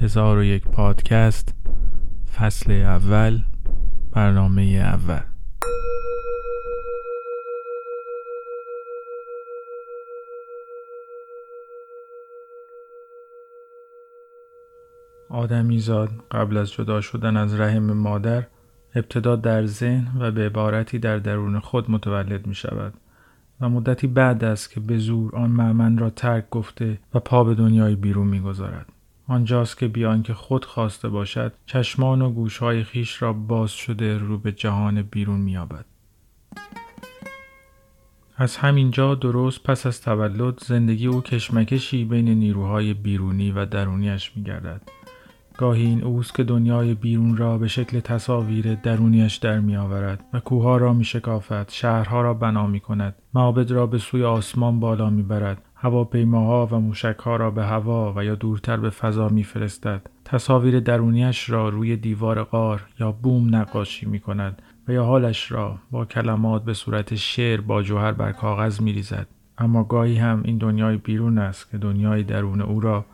هزار و یک پادکست فصل اول برنامه اول. آدمیزاد قبل از جدا شدن از رحم مادر ابتدا در ذهن و به عبارتی در درون خود متولد می شود و مدتی بعد است که به زور آن معمن را ترک گفته و پا به دنیای بیرون می‌گذارد آنجاست که بیان که خود خواسته باشد چشمان و گوشهای خیش را باز شده رو به جهان بیرون مییابد. از همینجا درست پس از تولد زندگی او کشمکشی بین نیروهای بیرونی و درونیش میگردد. گاهی این اوست که دنیای بیرون را به شکل تصاویر درونیش در می آورد و کوها را می شکافد، شهرها را بنا می کند، معابد را به سوی آسمان بالا می برد، هواپیماها و موشکها را به هوا و یا دورتر به فضا می فرستد. تصاویر درونیش را روی دیوار غار یا بوم نقاشی می کند و یا حالش را با کلمات به صورت شعر با جوهر بر کاغذ می ریزد. اما گاهی هم این دنیای بیرون است که دنیای درون او را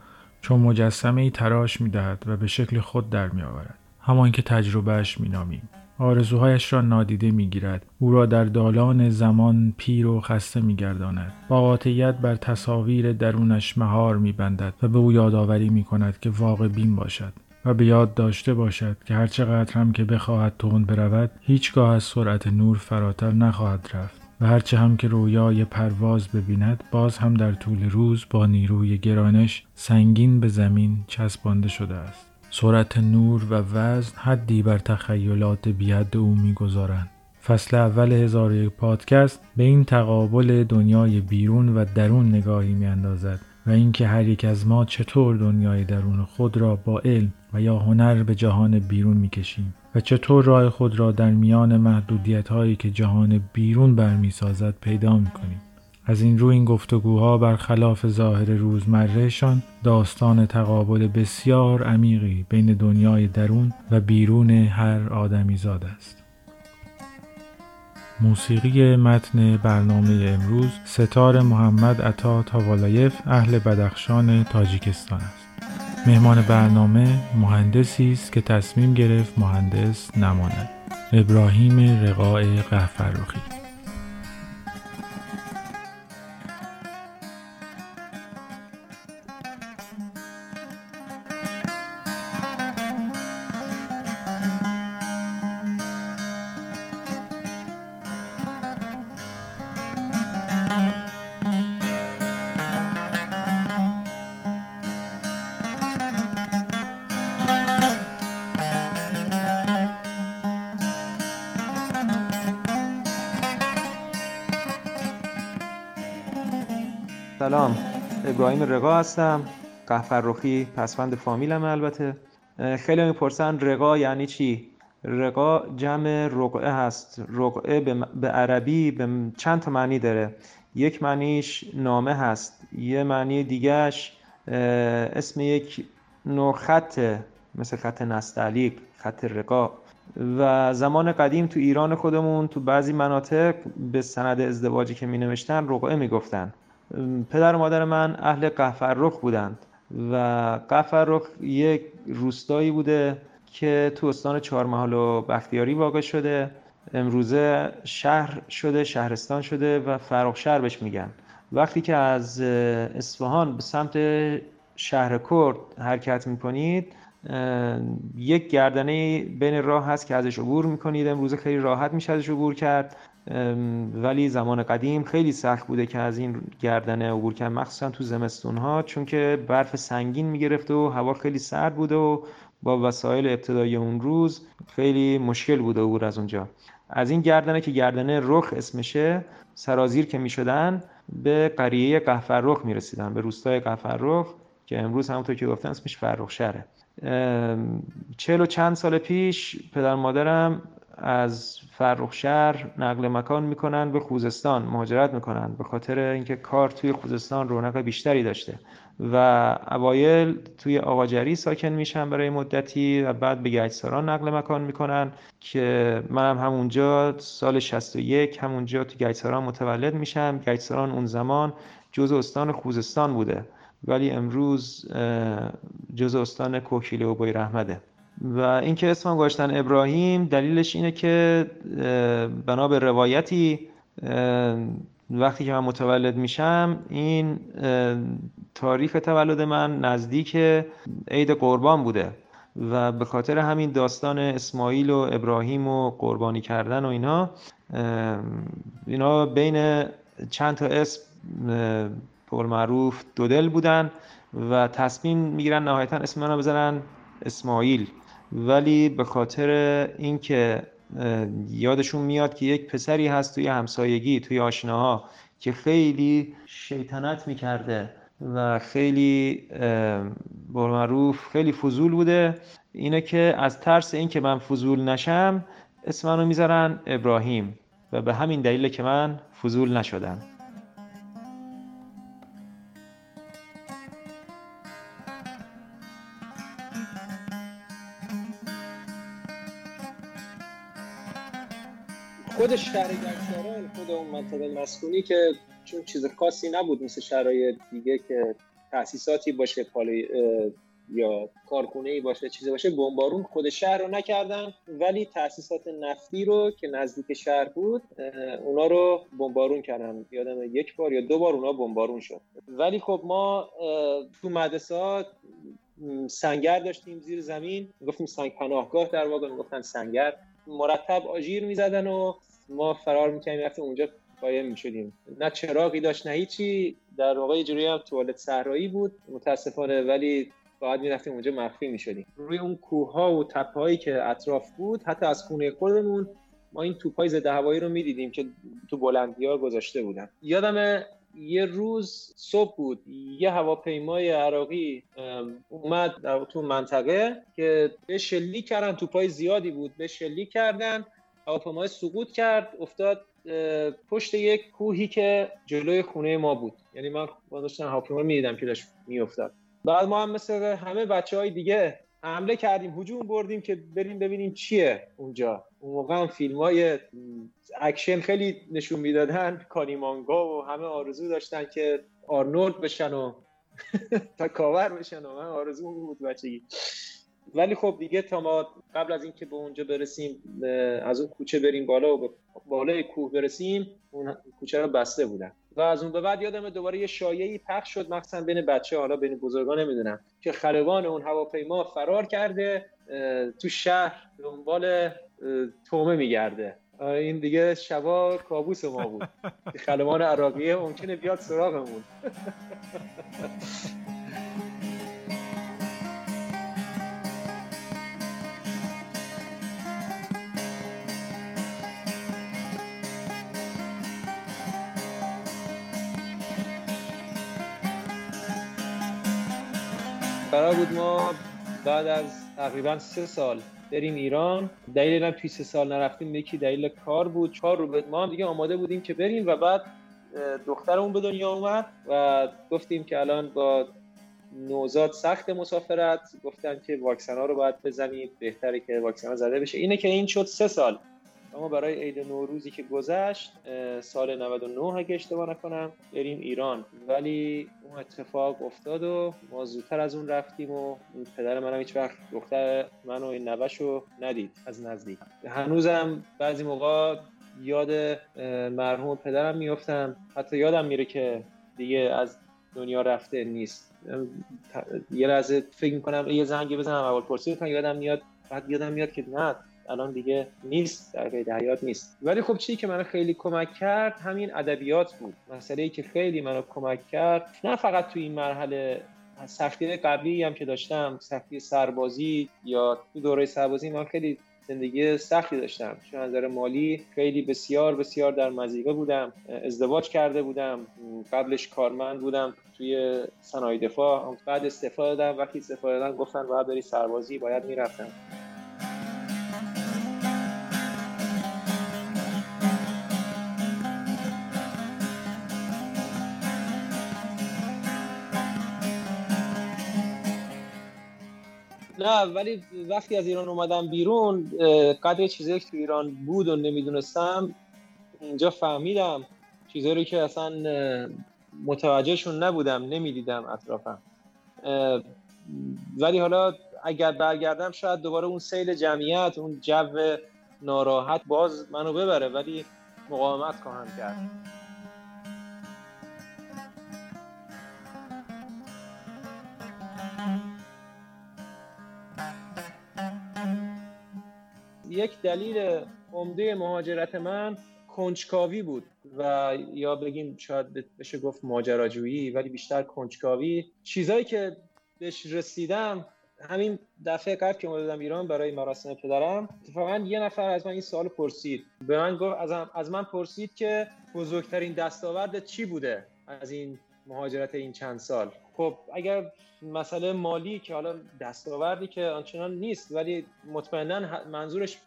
چون مجسمه ای تراش می دهد و به شکل خود در می آورد. همان که تجربهش می نامیم. آرزوهایش را نادیده می گیرد. او را در دالان زمان پیر و خسته می گرداند. با قاطعیت بر تصاویر درونش مهار می بندد و به او یادآوری می کند که واقع بین باشد. و به یاد داشته باشد که هرچقدر هم که بخواهد تند برود هیچگاه از سرعت نور فراتر نخواهد رفت و هرچه هم که رویای پرواز ببیند باز هم در طول روز با نیروی گرانش سنگین به زمین چسبانده شده است سرعت نور و وزن حدی بر تخیلات بیاد او می‌گذارند. فصل اول هزار یک پادکست به این تقابل دنیای بیرون و درون نگاهی میاندازد و اینکه هر یک از ما چطور دنیای درون خود را با علم و یا هنر به جهان بیرون می‌کشیم و چطور راه خود را در میان محدودیت هایی که جهان بیرون برمیسازد پیدا می‌کنیم. از این رو این گفتگوها برخلاف ظاهر روزمرهشان داستان تقابل بسیار عمیقی بین دنیای درون و بیرون هر آدمی زاد است. موسیقی متن برنامه امروز ستار محمد عطا تاوالایف اهل بدخشان تاجیکستان است. مهمان برنامه مهندسی است که تصمیم گرفت مهندس نماند. ابراهیم رقاع قهفروخی ابراهیم رقا هستم. قهفرخی پسفند فامیلم البته. خیلی می‌پرسن رقا یعنی چی؟ رقا جمع رقعه هست. رقعه به عربی به چند تا معنی داره؟ یک معنیش نامه هست. یه معنی دیگهش اسم یک نوع خطه مثل خط نستعلیق خط رقا. و زمان قدیم تو ایران خودمون تو بعضی مناطق به سند ازدواجی که می نوشتن رقعه می گفتن پدر و مادر من اهل قفررخ بودند و قفررخ یک روستایی بوده که تو استان چهارمحال و بختیاری واقع شده. امروزه شهر شده شهرستان شده و فرخ شهر بهش میگن. وقتی که از اصفهان به سمت شهر کرد حرکت می‌کنید یک گردنه بین راه هست که ازش عبور می‌کنید. امروزه خیلی راحت میشه ازش عبور کرد. ولی زمان قدیم خیلی سخت بوده که از این گردنه عبور کرد مخصوصا تو زمستون ها چون که برف سنگین می‌گرفته و هوا خیلی سرد بوده و با وسایل ابتدایی اون روز خیلی مشکل بوده عبور از اونجا. از این گردنه که گردنه رخ اسمشه سرازیر که می‌شدن به قریه قفررخ می‌رسیدن به روستای قفررخ که امروز همونطور که گفتن اسمش فرخ شهره چهل و چند سال پیش پدر مادرم از فرخشهر نقل مکان می‌کنن به خوزستان مهاجرت می‌کنن به خاطر اینکه کار توی خوزستان رونق بیشتری داشته. و اوایل توی آقاجری ساکن میشن برای مدتی و بعد به گچساران نقل مکان می‌کنن که منم هم همونجا سال 61 همونجا تو گچساران متولد میشم. گچساران اون زمان جزء استان خوزستان بوده ولی امروز جز استان کوکیله و بوی رحمده. و اینکه اسمم گذاشتن ابراهیم دلیلش اینه که بنا به روایتی وقتی که من متولد میشم این تاریخ تولد من نزدیک عید قربان بوده و به خاطر همین داستان اسماعیل و ابراهیم و قربانی کردن و اینا اینا بین چند تا اسم پر معروف دودل بودن و تصمیم می‌گیرن نهایتا اسم منو بزنن اسماعیل. ولی به خاطر اینکه یادشون میاد که یک پسری هست توی همسایگی توی آشناها که خیلی شیطنت می‌کرده و خیلی معروف خیلی فضول بوده. اینه که از ترس اینکه من فضول نشم اسم منو می‌ذارن ابراهیم و به همین دلیل که من فضول نشدم. خود شهر گنجداران خود اون منطقه مسکونی که چون چیز خاصی نبود مثل شهرهای دیگه که تاسیساتی باشه پالی یا کارخونه ای باشه چیزی باشه بمبارون خود شهر رو نکردن. ولی تاسیسات نفتی رو که نزدیک شهر بود اونا رو بمبارون کردن. یادم یک بار یا دو بار اونا بمبارون شد. ولی خب ما تو مدرسه سنگر داشتیم زیر زمین. گفتیم سنگ پناهگاه در واقع گفتن سنگر. مرتب آژیر می‌زدن و ما فرار می‌کنیم رفتیم اونجا قایم می‌شدیم. نه چراغی داشت نه هیچی. در واقع جوری هم توالت صحرایی بود متاسفانه ولی باید می‌رفتیم اونجا مخفی می‌شدیم. روی اون کوه ها و تپه هایی که اطراف بود حتی از خونه خودمون ما این توپ های ضد هوایی رو می‌دیدیم که تو بلندی ها گذاشته بودن. یادم یه روز صبح بود یه هواپیمای عراقی اومد در تو منطقه که به شلیک کردن توپای زیادی بود به شلیک کردن. هواپیمای سقوط کرد افتاد پشت یک کوهی که جلوی خونه ما بود. یعنی من داشتم هواپیما می‌دیدم که داشت میافتاد. بعد ما هم مثل همه بچه های دیگه حمله کردیم هجوم بردیم که بریم ببینیم چیه اونجا. اون موقع هم فیلم های اکشن خیلی نشون می‌دادن. کانیمانگا و همه آرزو داشتن که آرنولد بشن و کاور بشن و من آرزو بود بچگی. ولی خب دیگه تا ما قبل از اینکه به اونجا برسیم از اون کوچه بریم بالا و به بالای کوه برسیم اون کوچه رو بسته بودن. و از اون به بعد یادم دوباره یه شایعی پخش شد مخصوصا بین بچه حالا بین بزرگان نمی‌دونم که خلبان اون هواپیما فرار کرده تو شهر دنبال تومه میگرده. این دیگه شبا کابوس ما بود. خلبان عراقیه ممکنه بیاد سراغمون. قرار بود ما بعد از تقریبا سه سال بریم ایران. دلیل هم توی سه سال نرفتیم یکی دلیل کار بود. چهار رو ما هم دیگه آماده بودیم که بریم و بعد دخترمون به دنیا اومد و گفتیم که الان با نوزاد سخت مسافرت. گفتن که واکسن ها رو باید بزنید بهتره که واکسن ها زده بشه. اینه که این شد سه سال. اما برای عید نوروزی که گذشت سال 99 اگه اشتباه نکنم بریم ایران. ولی اون اتفاق افتاد و ما زودتر از اون رفتیم و پدر منم هیچ وقت دختر و این نوش ندید از نزدیک. هنوزم بعضی موقع یاد مرحوم پدرم میفتم حتی یادم میره که دیگه از دنیا رفته نیست. یه لحظه فکر می‌کنم یه زنگی بزنم اول پرسی کنم یادم میاد بعد یادم میاد که نه. الان دیگه نیست در حیات نیست. ولی خب چیزی که منو خیلی کمک کرد همین ادبیات بود. مسئله ای که خیلی منو کمک کرد نه فقط تو این مرحله سختی قبلی هم که داشتم سختی سربازی یا تو دوره سربازی من خیلی زندگی سختی داشتم. چون نظر مالی خیلی بسیار بسیار در مزیقه بودم. ازدواج کرده بودم. قبلش کارمند بودم توی صنایع دفاع. بعد استفاده دادم. وقتی استفاده دادم گفتن باید بری سربازی باید می‌رفتم. نه ولی وقتی از ایران اومدم بیرون قدر چیزایی که تو ایران بود و نمی‌دونستم اینجا فهمیدم چیزایی که اصلا متوجهشون نبودم نمی‌دیدم اطرافم. ولی حالا اگر برگردم شاید دوباره اون سیل جمعیت اون جو ناراحت باز منو ببره ولی مقاومت خواهم کرد. یک دلیل عمده مهاجرت من کنجکاوی بود و یا بگیم شاید بشه گفت ماجراجویی ولی بیشتر کنجکاوی. چیزایی که بهش رسیدم همین دفعه قبل که اومدم ایران برای مراسم پدرم اتفاقا یه نفر از من این سوال پرسید. به من گفت از من پرسید که بزرگترین دستاورد چی بوده؟ از این مهاجرت این چند سال. خب اگر مسئله مالی که حالا دستاوردی که آنچنان نیست ولی مطمئنا منظورش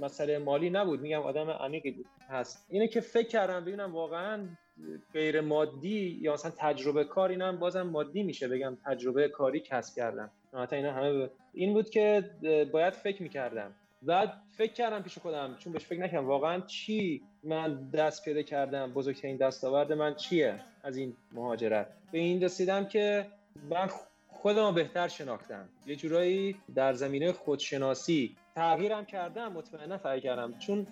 مسئله مالی نبود. میگم آدم عمیقی بود. هست. اینه که فکر کردم ببینم واقعا غیر مادی یا مثلا تجربه کار اینم بازم مادی میشه. بگم تجربه کاری کسب کردم. اینا همه این بود که باید فکر می‌کردم. بعد فکر کردم پیش خودم چون بهش فکر نکردم واقعا چی من دست پیدا کردم بزرگترین دستاورد من چیه از این مهاجرت؟ به این رسیدم که من خودم بهتر شناختم. یه جورایی در زمینه خودشناسی تغییرم کردم مطمئنا تغییر کردم. چون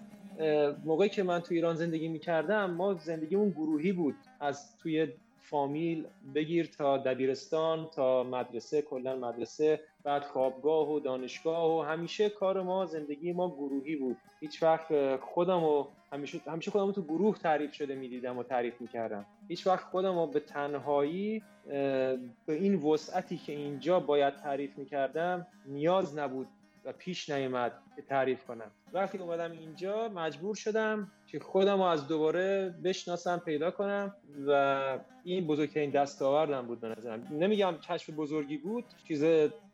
موقعی که من تو ایران زندگی می‌کردم ما زندگیمون گروهی بود. از توی فامیل بگیر تا دبیرستان تا مدرسه کلا مدرسه بعد خوابگاه و دانشگاه و همیشه کار ما زندگی ما گروهی بود. هیچ وقت خودم و همیشه همیشه خودم تو گروه تعریف شده می‌دیدم و تعریف می‌کردم. هیچ وقت خودم به تنهایی به این وسعتی که اینجا باید تعریف می‌کردم نیاز نبود و پیش نیومد که تعریف کنم. وقتی اومدم اینجا مجبور شدم که خودم رو از دوباره بشناسم پیدا کنم و این بزرگترین دستاوردم بود به نظرم. نمیگم کشف بزرگی بود چیز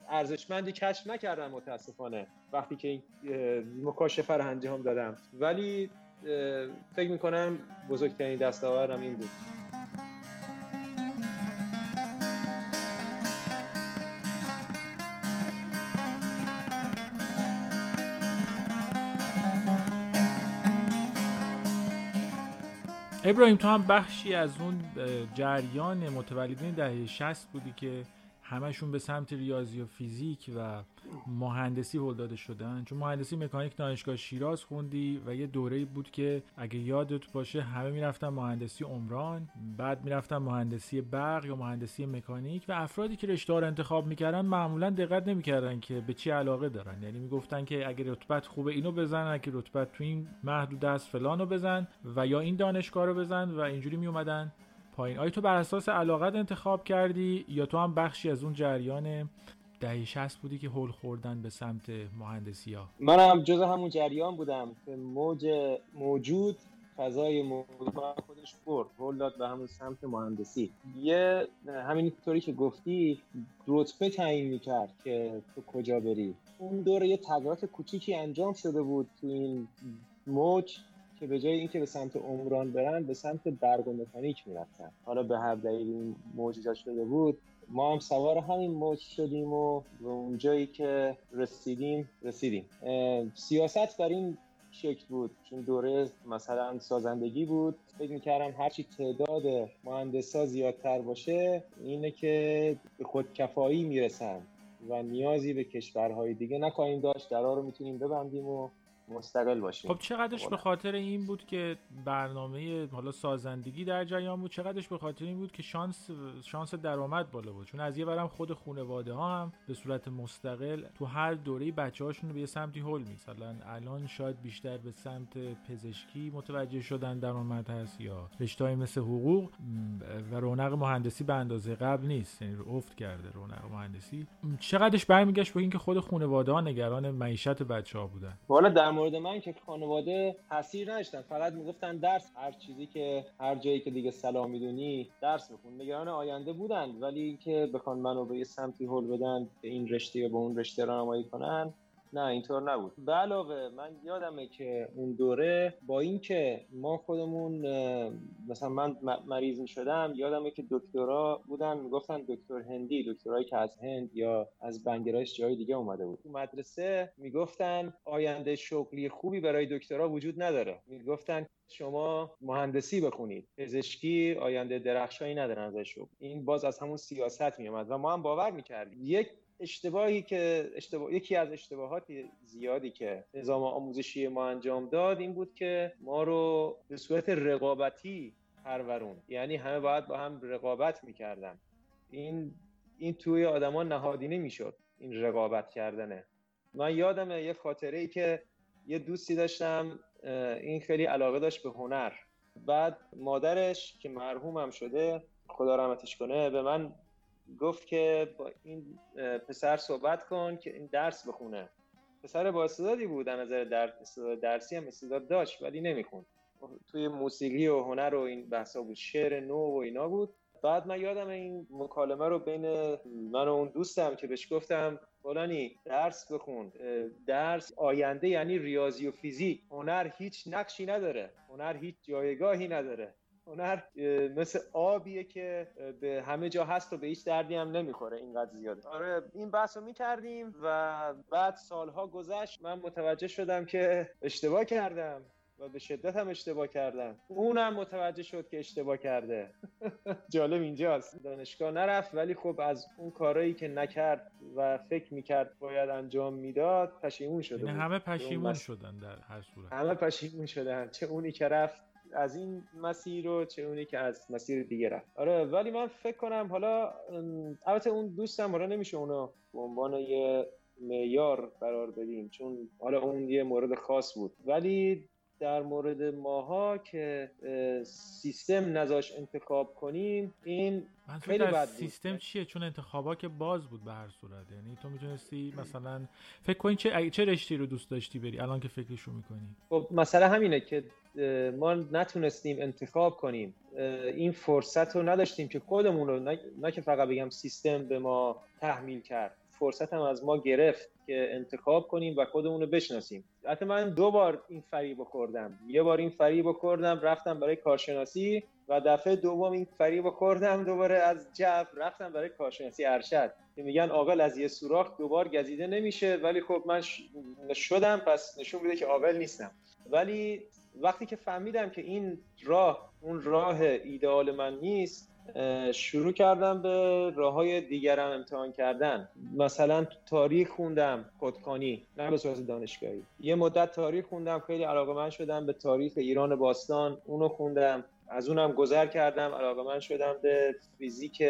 ارزشمندی کشف نکردم متاسفانه وقتی که این مکاشفه رو انجام دادم. ولی فکر می‌کنم بزرگترین دستاوردم این بود. ابراهیم تو هم بخشی از اون جریان متولدین دهه 60 بودی که همشون به سمت ریاضی و فیزیک و مهندسی هل داده شدن. چون مهندسی مکانیک دانشگاه شیراز خوندی و یه دوره بود که اگه یادت باشه همه می‌رفتن مهندسی عمران بعد می‌رفتن مهندسی برق یا مهندسی مکانیک و افرادی که رشته رو انتخاب می‌کردن معمولا دقت نمی‌کردن که به چی علاقه دارن. یعنی می‌گفتن که اگه رتبت خوبه اینو بزن اگه رتبت تو این محدود است فلانو بزن و یا این دانشگاه رو بزن و اینجوری میومدن پایین. آیا تو بر اساس علاقت انتخاب کردی یا تو هم بخشی از اون جریان دهی 60 بودی که هول خوردن به سمت مهندسی ها. منم جز همون جریان بودم که موج موجود فضای موجود خودش برد هول داد به همون سمت مهندسی. یه همین طوری که گفتی رتبه تعیین می‌کرد که تو کجا بری. اون دوره یه تغییرات کوچیکی انجام شده بود تو این موج که به جای اینکه به سمت عمران برن به سمت برق و مکانیک می‌رفتن. حالا به هر دلیل این موج شده بود ما هم سوار همین موج شدیم و به اون جایی که رسیدیم رسیدیم. سیاست در این شکل بود. چون دوره مثلا سازندگی بود فکر می‌کردم هرچی تعداد مهندسا زیادتر باشه اینه که به خودکفایی می‌رسن و نیازی به کشورهای دیگه نخواهیم داشت. درا رو می‌تونیم ببندیم و مستقل باشیم. خب چقدرش به خاطر این بود که برنامه حالا سازندگی در جریان بود؟ چقدرش به خاطر این بود که شانس شانس درآمد بالا بود؟ چون از یه برم خود خانواده ها هم به صورت مستقل تو هر دوره بچه هاشون رو به سمتی هول مثلا الان شاید بیشتر به سمت پزشکی متوجه شدن درآمد هست یا رشته‌ای مثل حقوق و رونق مهندسی به اندازه قبل نیست. یعنی افت کرده رونق مهندسی. چقدرش برمیگشت به اینکه خود خانواده ها نگران معیشت بچه ها بودن والا در مورد من که خانواده تاثیر نداشتن. فقط می‌گفتن درس هر چیزی که هر جایی که دیگه سلام می‌دونی درس بخون. نگران آینده بودن ولی که بخوان منو به یه سمتی هول بدن به این رشته یا به اون رشته راهنمایی کنن نه اینطور نبود. به علاوه من یادمه که اون دوره با اینکه ما خودمون مثلا من مریض می شدم یادمه که دکترا بودن می‌گفتن دکتر هندی دکترایی که از هند یا از بنگلادش جای دیگه اومده بود. تو مدرسه می‌گفتن آینده شغلی خوبی برای دکترا وجود نداره. می‌گفتن شما مهندسی بخونید. پزشکی آینده درخشایی ندارن ازش. این باز از همون سیاست میومد و ما هم باور می‌کردیم. یک اشتباهی که اشتباه یکی از اشتباهات زیادی که نظام آموزشی ما انجام داد این بود که ما رو به صورت رقابتی پرورون. یعنی همه باید با هم رقابت می‌کردن. این این توی آدما نهادینه می‌شد این رقابت کردنه. من یادمه یه خاطره ای که یه دوستی داشتم این خیلی علاقه داشت به هنر. بعد مادرش که مرحومم شده خدا رحمتش کنه به من گفت که با این پسر صحبت کن که این درس بخونه. پسر با استعدادی بود. از نظر در درسی هم استعداد داشت ولی نمی‌خوند. توی موسیقی و هنر و این بحثا بود. شعر نو و اینا بود. بعد من یادم این مکالمه رو بین من و اون دوستم که بهش گفتم فلانی درس بخون. درس آینده یعنی ریاضی و فیزیک. هنر هیچ نقشی نداره. هنر هیچ جایگاهی نداره. هنر مثل آبیه که به همه جا هست و به هیچ دردی هم نمی‌خوره اینقدر زیاده. آره این بحث رو می‌کردیم و بعد سالها گذشت. من متوجه شدم که اشتباه کردم و به شدت هم اشتباه کردم. اونم متوجه شد که اشتباه کرده. جالب اینجاست. دانشگاه نرفت ولی خب از اون کارایی که نکرد و فکر می‌کرد باید انجام می‌داد پشیمون شده یعنی همه پشیمون شدن در هر صورت. همه پشیمون شدن. چه اونی که رفت از این مسیر رو چه اونی که از مسیر دیگه رفت. آره ولی من فکر کنم حالا البته اون دوستم حالا نمیشه اونو به عنوان یه معیار قرار بدیم چون حالا اون یه مورد خاص بود. ولی در مورد ماها که سیستم نذاش انتخاب کنیم این خیلی بد سیستم چیه؟ چون انتخابا که باز بود به هر صورت. یعنی تو می‌تونستی مثلا فکر کنی چه چه رشتی رو دوست داشتی بری؟ الان که فکرشو می‌کنی. خب مسئله همینه که ما نتونستیم انتخاب کنیم. این فرصت رو نداشتیم که خودمون رو نه, که فقط بگم سیستم به ما تحمیل کرد. فرصت هم از ما گرفت که انتخاب کنیم و خودمون رو بشناسیم. حتی من دو بار این فریب خوردم یه بار این فریب خوردم رفتم برای کارشناسی و دفعه دوم این فریب خوردم دوباره از جف رفتم برای کارشناسی ارشد. که میگن عاقل از یه سوراخ دوبار گزیده نمیشه ولی خب من شدم پس نشون میده که عاقل نیستم. ولی وقتی که فهمیدم که این راه اون راه ایدئال من نیست شروع کردم به راه های دیگرم امتحان کردن. مثلا تاریخ خوندم خودکانی نه به صورت دانشگاهی. یه مدت تاریخ خوندم خیلی علاقه من شدم به تاریخ ایران باستان اونو خوندم. از اونم گذر کردم علاقه من شدم به فیزیک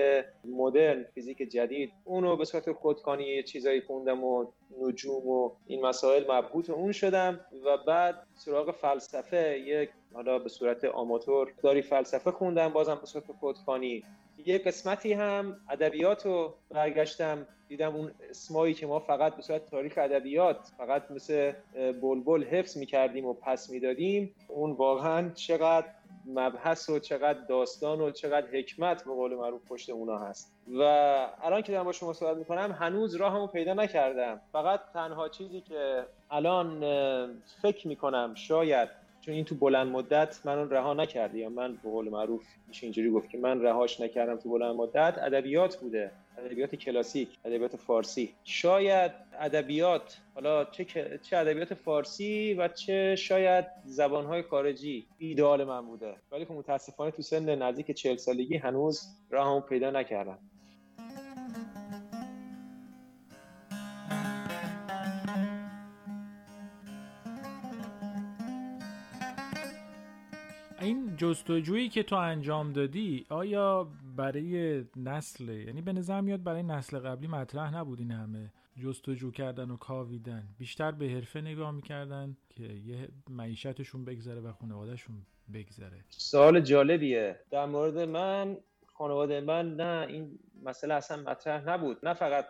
مدرن فیزیک جدید. اونو به صورت خودکانی یه چیزایی خوندم و نجوم و این مسائل مبهوت اون شدم و بعد سراغ فلسفه یک حالا به صورت آماتور داری فلسفه خوندم بازم به صورت خودکانی. یه قسمتی هم ادبیات رو برگشتم دیدم اون اسمایی که ما فقط به صورت تاریخ ادبیات فقط مثل بلبل حفظ می‌کردیم و پس می‌دادیم. اون واقعا چقدر مبحث و چقدر داستان و چقدر حکمت به قول معروف پشت اونا هست. و الان که دارم با شما صحبت می‌کنم هنوز راهمو پیدا نکردم. فقط تنها چیزی که الان فکر می‌کنم شاید چون این تو بلند مدت من رها نکردی یا من به قول معروف میشه اینجوری گفت که من رهاش نکردم تو بلند مدت ادبیات بوده. ادبیات کلاسیک ادبیات فارسی. شاید ادبیات حالا چه ادبیات فارسی و چه شاید زبانهای خارجی. ایدئال من بوده. ولی خب متاسفانه تو سن نزدیک 40 سالگی هنوز راهمو پیدا نکردم. این جستجویی که تو انجام دادی آیا برای نسل یعنی به نظر میاد برای نسل قبلی مطرح نبود این همه جستجو کردن و کاویدن. بیشتر به حرفه نگاه می‌کردن که یه معیشتشون بگذره و خانوادهشون بگذره. سوال جالبیه. در مورد من خانواده من نه این مسئله اصلا مطرح نبود. نه فقط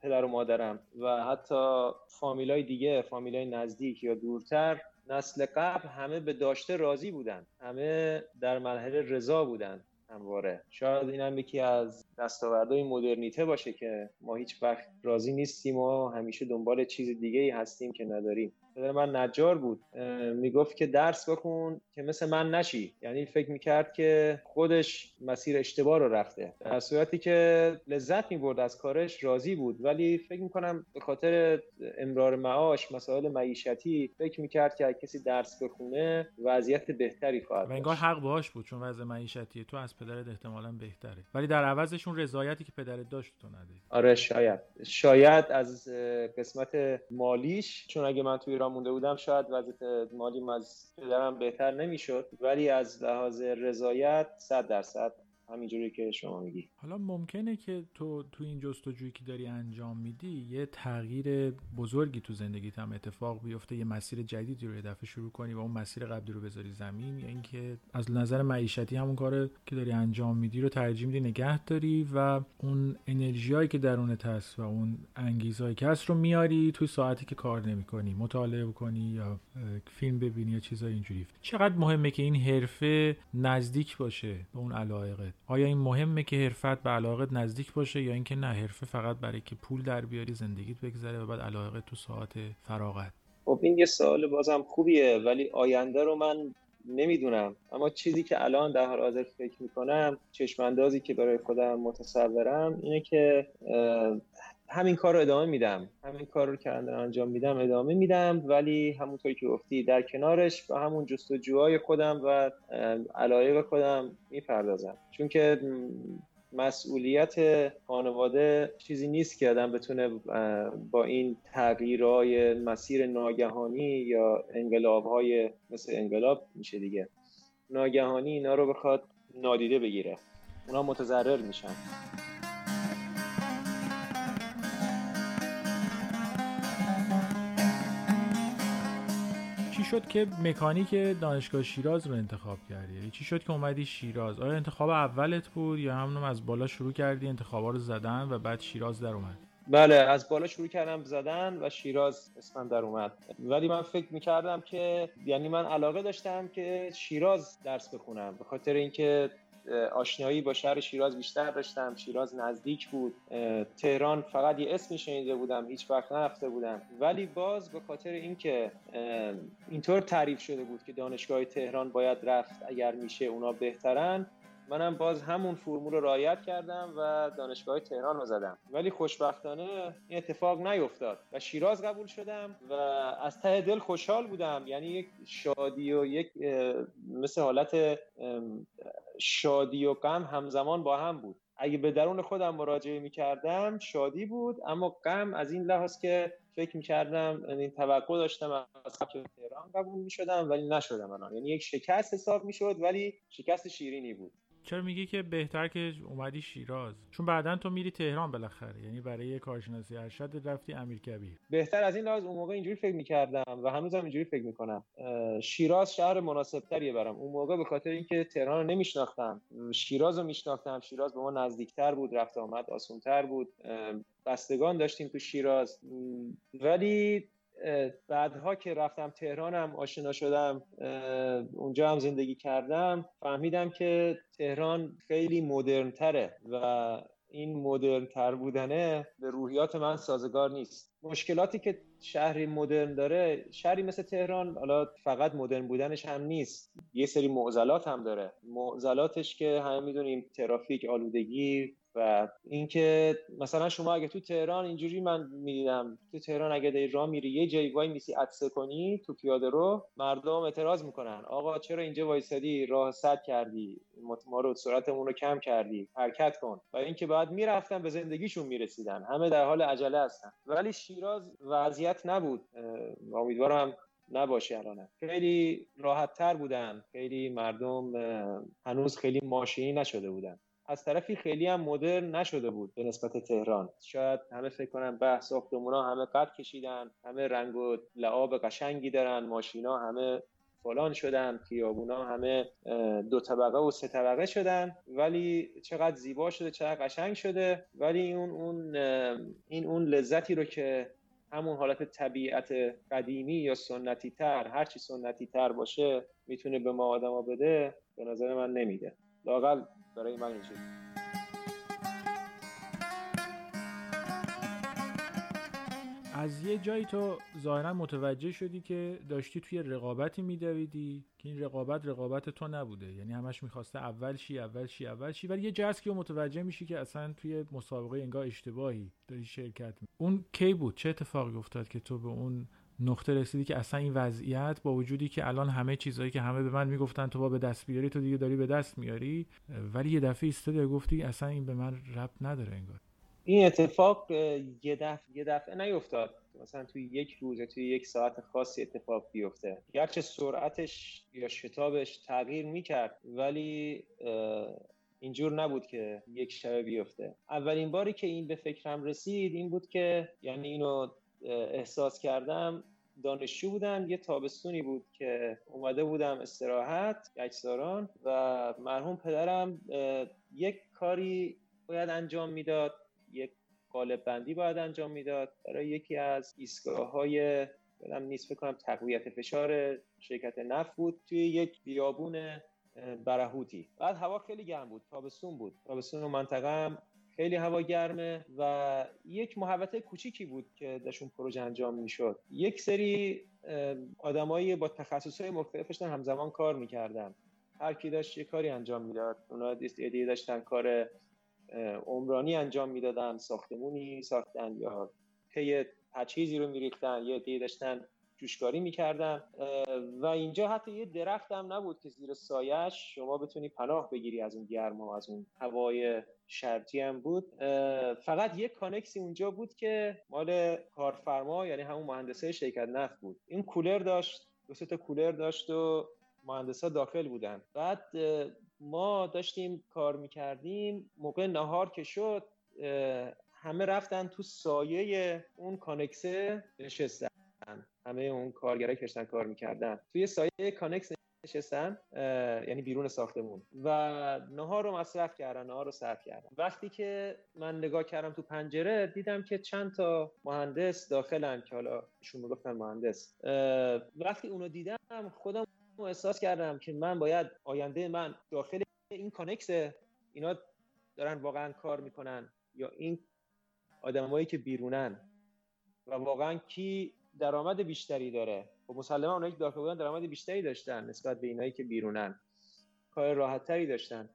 پدر و مادرم و حتی فامیلای دیگه فامیلای نزدیک یا دورتر نسل قبل همه به داشته راضی بودن. همه در مرحله رضا بودن. همواره. شاید این هم یکی از دستاوردهای مدرنیته باشه که ما هیچ وقت راضی نیستیم و همیشه دنبال چیز دیگه ای هستیم که نداریم. پدر من نجار بود. می‌گفت که درس بکن که مثل من نشی. یعنی فکر می‌کرد که خودش مسیر اشتباه رو رفته. در صورتی که لذت می‌برد از کارش راضی بود. ولی فکر می‌کنم به خاطر امرار معاش مسائل معیشتی فکر می‌کرد که کسی درس بخونه وضعیت بهتری خواهد و انگار حق باش بود چون وضع معیشتی تو از پدرت احتمالا بهتره. ولی در عوضشون رضایتی که پدرت داشت تو نداری آره شاید. شاید از قسمت مالیش چون اگه من توی ایران مونده بودم شاید وضعیت مالیم از پدرم بهتر نمی‌شد ولی از لحاظ رضایت صد درصد همینجوری که شما میگی. حالا ممکنه که تو تو این جستجویی که داری انجام میدی یه تغییر بزرگی تو زندگیت هم اتفاق بیفته یه مسیر جدیدی رو دفعه شروع کنی و اون مسیر قبلی رو بذاری زمین یا اینکه از نظر معیشتی همون کار که داری انجام میدی رو ترجیح میدی نگه داری و اون انرژیایی که درونت هست و اون انگیزهایی که هست رو میاری توی ساعتی که کار نمی‌کنی مطالعه بکنی یا فیلم ببینی یا چیزای اینجوری. چقدر مهمه که این حرفه نزدیک باشه به اون علایقت؟ آیا این مهمه که حرفت به علاقت نزدیک باشه یا اینکه نه حرفه فقط برای که پول در بیاری زندگیت بگذره و بعد علاقه تو ساعت فراغت؟ خب این یه سوال بازم خوبیه ولی آینده رو من نمی‌دونم. اما چیزی که الان در حال حاضر فکر می‌کنم چشماندازی که برای خودم متصورم اینه که همین کار رو ادامه میدم. همین کار رو که انجام میدم ادامه میدم. ولی همونطوری که گفتی در کنارش به همون جستجوهای خودم و علایق خودم می‌پردازم. چون که مسئولیت خانواده چیزی نیست که آدم بتونه با این تغییرهای مسیر ناگهانی یا انقلابهای مثل انقلاب میشه دیگه. ناگهانی اینا رو بخواد نادیده بگیره. اونا متضرر میشن. شد که مکانیک دانشگاه شیراز رو انتخاب کردی؟ یعنی چی شد که اومدی شیراز؟ آیا انتخاب اولت بود یا همونم از بالا شروع کردی انتخابا رو زدن و بعد شیراز در اومد؟ بله از بالا شروع کردم زدن و شیراز اسمم در اومد. ولی من فکر می‌کردم که یعنی من علاقه داشتم که شیراز درس بخونم به خاطر اینکه آشنایی با شهر شیراز بیشتر داشتم. شیراز نزدیک بود. تهران فقط یه اسمی شنیده بودم. هیچ وقت نرفته بودم. ولی باز به خاطر اینکه اینطور تعریف شده بود که دانشگاه تهران باید رفت اگر میشه اونا بهترن منم باز همون فرمول رو رعایت کردم و دانشگاه تهران رو زدم. ولی خوشبختانه این اتفاق نیفتاد و شیراز قبول شدم و از ته دل خوشحال بودم. یعنی یک شادی و یک مثل حالت شادی و غم همزمان با هم بود. اگه به درون خودم مراجعه می کردم شادی بود اما غم از این لحاظ که فکر می کردم یعنی توقع داشتم از تهران قبول می شدم ولی نشدم الان. یعنی یک شکست حساب می شد ولی شکست شیرینی بود. چرا میگی که بهتر که اومدی شیراز؟ چون بعدا تو میری تهران بالاخره یعنی برای کارشناسی ارشد رفتی امیرکبیر بهتر از این لحاظ اون موقع اینجوری فکر می‌کردم و هنوزم اینجوری فکر می‌کنم. شیراز شهر مناسب تریه برام. اون موقع به خاطر اینکه تهران رو نمیشناختم. شیراز رو میشناختم. شیراز به ما نزدیکتر بود رفت آمد آسونتر بود. بستگان داشتیم تو شیراز. ولی بعدها که رفتم تهرانم آشنا شدم اونجا هم زندگی کردم فهمیدم که تهران خیلی مدرن تره و این مدرن تر بودنه به روحیات من سازگار نیست. مشکلاتی که شهری مدرن داره شهری مثل تهران حالا فقط مدرن بودنش هم نیست یه سری معضلات هم داره. معضلاتش که همه می‌دونیم ترافیک آلودگی و اینکه مثلا شما اگه تو تهران اینجوری من می‌دیدم تو تهران اگه داری راه میری یه جایی وای میسی عدسه کنی تو پیاده رو مردم اعتراض می‌کنن. آقا چرا اینجا وایسادی؟ راه صد کردی. ما رو سرعتمون رو کم کردی. حرکت کن. و اینکه بعد می‌رفتن به زندگیشون می‌رسیدن. همه در حال عجله هستن. ولی شیراز وضعیت نبود. امیدوارم نباشه الان. خیلی راحت تر بودن. خیلی مردم هنوز خیلی ماشینی نشده بودن. از طرفی خیلی هم مدرن نشده بود به نسبت تهران. شاید همه فکر کنن به ساختمونا همه قد کشیدن همه رنگ و لعاب قشنگی دارن ماشینا همه فلان شدن خیابونا همه دو طبقه و سه طبقه شدن. ولی چقدر زیبا شده چقدر قشنگ شده. ولی اون اون این اون لذتی رو که همون حالت طبیعت قدیمی یا سنتی تر هرچی سنتی تر باشه می‌تونه به ما آدما بده به نظر من نمیده. لاقل برای من اینجوری از یه جایی تو ظاهرا متوجه شدی که داشتی توی رقابتی میدویدی که این رقابت رقابت تو نبوده یعنی همش می‌خواسته اول شی اول شی اول شی ولی یه جست که متوجه میشی که اصلا توی مسابقه انگار اشتباهی داری شرکت می. اون کی بود چه اتفاقی افتاد که تو به اون نقطه رسیدی که اصلا این وضعیت با وجودی که الان همه چیزهایی که همه به من می‌گفتن تو با به دست بیاری تو دیگه داری به دست میاری. ولی یه دفعه ایستادی گفتی اصلا این به من رب نداره انگار. این اتفاق یه دفعه یه دفعه نیفتاد. مثلا توی یک روز یا توی یک ساعت خاصی اتفاق بیفته. گرچه سرعتش یا شتابش تغییر می‌کرد ولی اینجور نبود که یک شبه بیفته. اولین باری که این به فکرم رسید این بود که یعنی اینو احساس کردم دانشجو بودم یه تابستونی بود که اومده بودم استراحت یکساران و مرحوم پدرم یک کاری باید انجام می‌داد یک قالب بندی باید انجام می‌داد. برای یکی از ایستگاه های یادم نیست فکر کنم تقویت فشار شرکت نفت بود توی یک بیابون برهوتی. بعد هوا خیلی گرم بود تابستون بود. تابستون منطقه هم خیلی هوا گرمه و یک محوطه کوچیکی بود که داشون پروژه انجام می‌شد. یک سری آدمایی با تخصصهای مختلف داشتن همزمان کار می‌کردن. هر کی داشت یه کاری انجام می‌داد. اونا دیگه داشتن کار عمرانی انجام می‌دادن ساختمونی ساختن یا پی تجهیزی رو میریختن یا دیگه داشتن جوشکاری می‌کردن و اینجا حتی یه درخت هم نبود که زیر سایش شما بتونی پناه بگیری از اون گرما از اون هوای شرطی هم بود. فقط یک کانکسی اونجا بود که مال کارفرما یعنی همون مهندسه شرکت نفت بود. این کولر داشت دو تا کولر داشت و مهندسا داخل بودن. بعد ما داشتیم کار می‌کردیم. موقع نهار که شد همه رفتن تو سایه اون کانکسه نشستن. همه اون کارگرای که کار می‌کردن. توی سایه کانکس نشستن یعنی بیرون ساختمون. و نهار رو مصرف کردن نهار رو صرف کردن. وقتی که من نگاه کردم تو پنجره دیدم که چند تا مهندس داخلن که حالا ایشون می‌گفتن مهندس. وقتی اونو دیدم خودم احساس کردم که من باید آینده من داخل این کانکس اینا دارن واقعا کار می‌کنن یا این آدمایی که بیرونن و واقعا کی درآمد بیشتری داره. و خب مسلما اونایی که داخل بودن درآمد بیشتری داشتن نسبت به اینایی که بیرونن. کار راحت تری داشتن.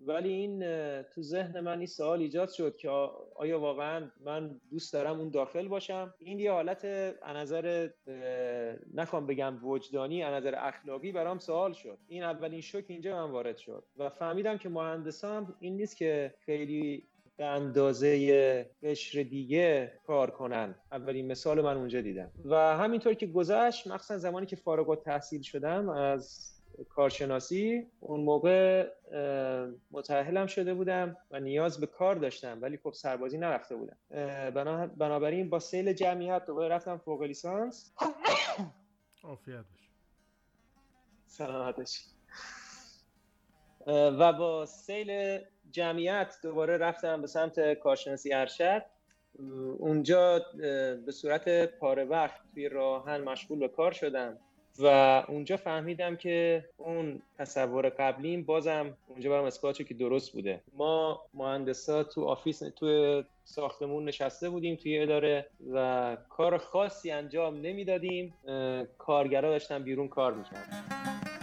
ولی این تو ذهن من این سوال ایجاد شد که آیا واقعا من دوست دارم اون داخل باشم؟ این یه حالت نظر نخوام بگم وجدانی نظر اخلاقی برام سوال شد. این اولین شوک اینجا من وارد شد. و فهمیدم که مهندسام این نیست که خیلی به اندازه قشر دیگه کار کنن. اولین مثال من اونجا دیدم. و همینطور که گذشت مخصوصا زمانی که فارغ تحصیل شدم از کارشناسی اون موقع متأهلم شده بودم و نیاز به کار داشتم ولی خب سربازی نرفته بودم. بنابراین با سیل جمعیت دوباره رفتم فوق لیسانس. عافیت سلامتش و با سیل جمعیت دوباره رفتم به سمت کارشناسی ارشد. اونجا به صورت پاره وقت توی راه‌آهن مشغول به کار شدم و اونجا فهمیدم که اون تصور قبلیم بازم اونجا برام اثبات که درست بوده. ما مهندسا تو office تو ساختمون نشسته بودیم توی اداره و کار خاصی انجام نمی‌دادیم. کارگرا داشتن بیرون کار می‌کردن.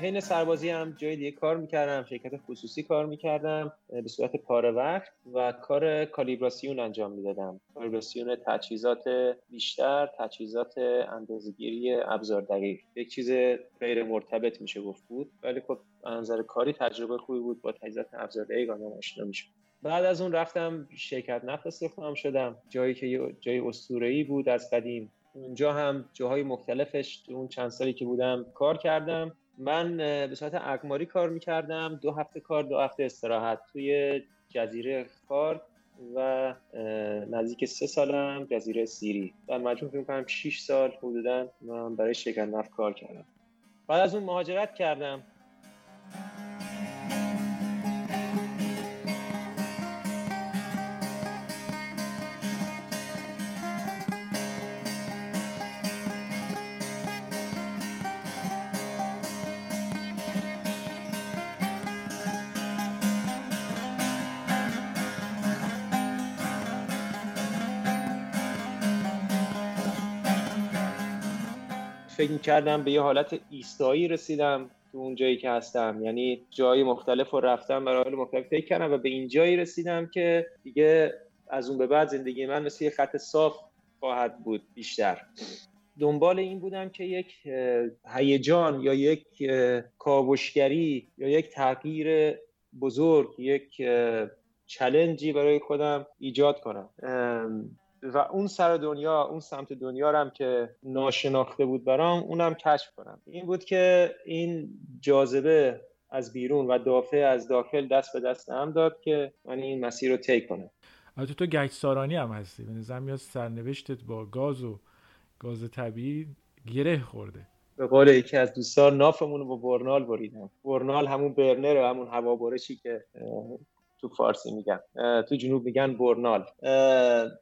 حین سربازی هم جای دیگه کار می‌کردم شرکت خصوصی کار می‌کردم به صورت پاره وقت و کار کالیبراسیون انجام می‌دادم. کالیبراسیون تجهیزات بیشتر تجهیزات اندازهگیری ابزار دقیق. یک چیز غیر مرتبط میشه گفت بود ولی خب نظر کاری تجربه خوبی بود با تجهیزات ابزار دقیق آدم آشنا میشه بعد از اون رفتم شرکت نفت استخدام شدم. جایی که جای اسطوره‌ای بود از قدیم. اونجا هم جاهای مختلفش اون چند سالی که بودم کار کردم. من به صورت اقماری کار می‌کردم. دو هفته کار دو هفته استراحت توی جزیره خار و نزدیک سه سالم جزیره سیری. در مجموع فکر کنم 6 سال حدودا من برای نفت کار کردم. بعد از اون مهاجرت کردم. فکر کردم به یه حالت ایستایی رسیدم تو اون جایی که هستم. یعنی جای مختلف رو رفتم برای مختلف فکر کردم و به این جایی رسیدم که دیگه از اون به بعد زندگی من مثل یه خط صاف خواهد بود بیشتر. دنبال این بودم که یک هیجان یا یک کاوشگری یا یک تغییر بزرگ یک چلنجی برای خودم ایجاد کنم. و اون سر دنیا اون سمت دنیا رم که ناشناخته بود برام اونم کشف کنم. این بود که این جاذبه از بیرون و دافع از داخل دست به دست هم داد که من این مسیر رو طی کنم. البته تو گچ سارانی هم هستی. به نظر میاد سرنوشتت با گاز و گاز طبیعی گره خورده. به قول یکی از دوستان نافمون رو با برنال بریدم. برنال همون برنر همون هوابرشی که تو فارسی میگن. تو جنوب میگن برنال.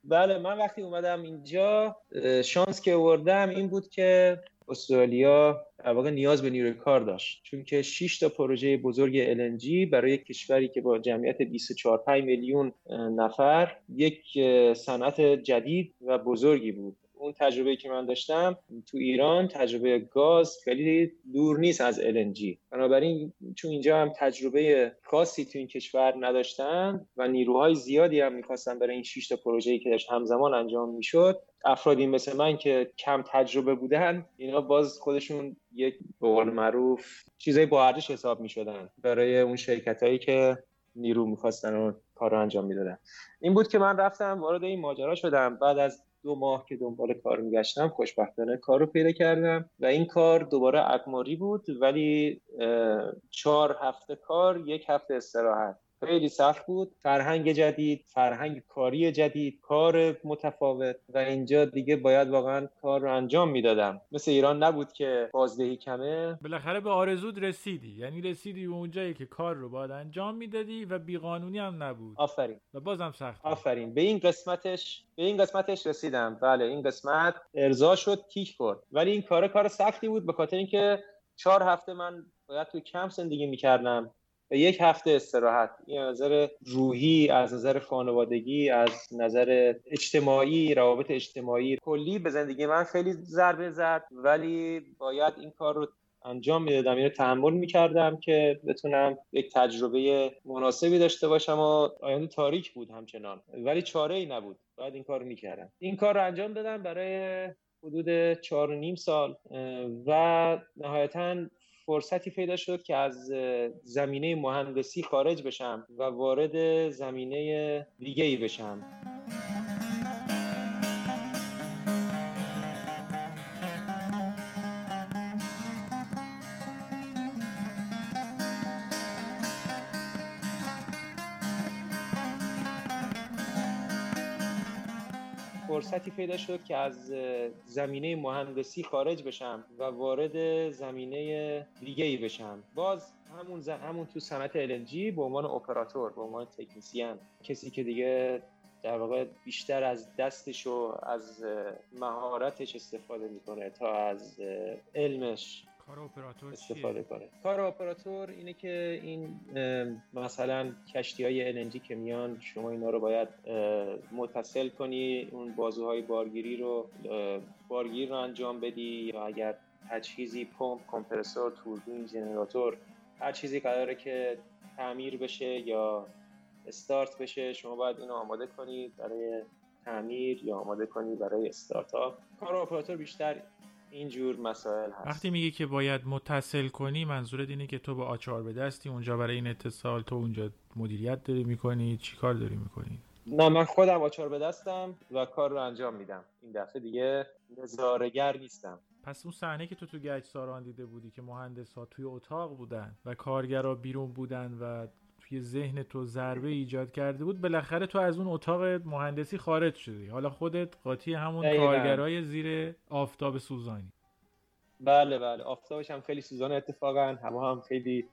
بله من وقتی اومدم اینجا شانس که آوردم این بود که استرالیا در واقع نیاز به نیروی کار داشت. چون که 6 تا پروژه بزرگ LNG برای کشوری که با جمعیت 24 میلیون نفر یک صنعت جدید و بزرگی بود. اون تجربه که من داشتم تو ایران تجربه گاز خیلی دور نیست از LNG بنابراین چون اینجا هم تجربه خاصی تو این کشور نداشتن و نیروهای زیادی هم می‌خواستن برای این 6 تا پروژه‌ای که داشت همزمان انجام می‌شد افرادی مثل من که کم تجربه بودن اینا باز خودشون یک به قول معروف چیزای با ارزش حساب می‌شدن برای اون شرکت هایی که نیرو می‌خواستن و کار رو انجام می‌دادن. این بود که من رفتم وارد این ماجرا شدم. بعد از دو ماه که دنبال کار میگشتم خوشبختانه کار رو پیدا کردم و این کار دوباره اقماری بود ولی چهار هفته کار یک هفته استراحت. خیلی سخت بود. فرهنگ جدید فرهنگ کاری جدید کار متفاوت و اینجا دیگه باید واقعا کار رو انجام می‌دادم. مثل ایران نبود که بازدهی کمه. بالاخره به آرزود رسیدی. یعنی رسیدی به اونجایی که کار رو باید انجام می‌دادی و بیقانونی هم نبود. آفرین. و بازم سخت آفرین. به این قسمتش به این قسمتش رسیدم. بله این قسمت ارضا شد تیک خورد. ولی این کار کار سختی بود به خاطر اینکه چهار هفته من باید تو کمپ زندگی می‌کردم. یک هفته استراحت. این نظر روحی از نظر خانوادگی از نظر اجتماعی روابط اجتماعی. کلی به زندگی من خیلی ضربه زد ولی باید این کار رو انجام می‌دادم. اینو تحمل می‌کردم که بتونم یک تجربه مناسبی داشته باشم و آینده تاریک بود همچنان. ولی چاره ای نبود. باید این کار رو می‌کردم. این کار رو انجام دادم برای حدود چهار و نیم سال و نهایتا فرصتی پیدا شد که از زمینه مهندسی خارج بشم و وارد زمینه دیگه ای بشم. فرصتی پیدا شد که از زمینه مهندسی خارج بشم و وارد زمینه دیگه ای بشم. باز همون ز... همون تو صنعت LNG به عنوان اپراتور به عنوان تکنسین. کسی که دیگه در واقع بیشتر از دستش و از مهارتش استفاده می‌کنه تا از علمش کار اپراتور استفاده کنه. کار اپراتور اینه که این مثلا کشتی های LNG که میان شما اینا رو باید متصل کنی اون بازوهای بارگیری رو بارگیر رو انجام بدی. یا اگر تجهیزی پمپ کمپرسور توربین جنراتور هر چیزی قراره که تعمیر بشه یا استارت بشه شما باید اینو آماده کنید برای تعمیر یا آماده کنید برای استارتاپ. کار اپراتور بیشتر اینجور مسائل هست. وقتی میگی که باید متصل کنی منظورت اینه که تو با آچار به دستی اونجا برای این اتصال تو اونجا مدیریت داری می‌کنی؟ چی کار داری می‌کنی؟ نه من خودم آچار به دستم و کار رو انجام میدم. این دفعه دیگه نظارگر نیستم. پس اون صحنه که تو تو گچ ساران دیده بودی که مهندس ها توی اتاق بودن و کارگرا بیرون بودن و توی ذهن تو ضربه ایجاد کرده بود بالاخره تو از اون اتاق مهندسی خارج شدی. حالا خودت قاطی همون کارگرای زیر آفتاب سوزانی. بله بله. آفتابش هم خیلی سوزان اتفاقا هوا هم خیلی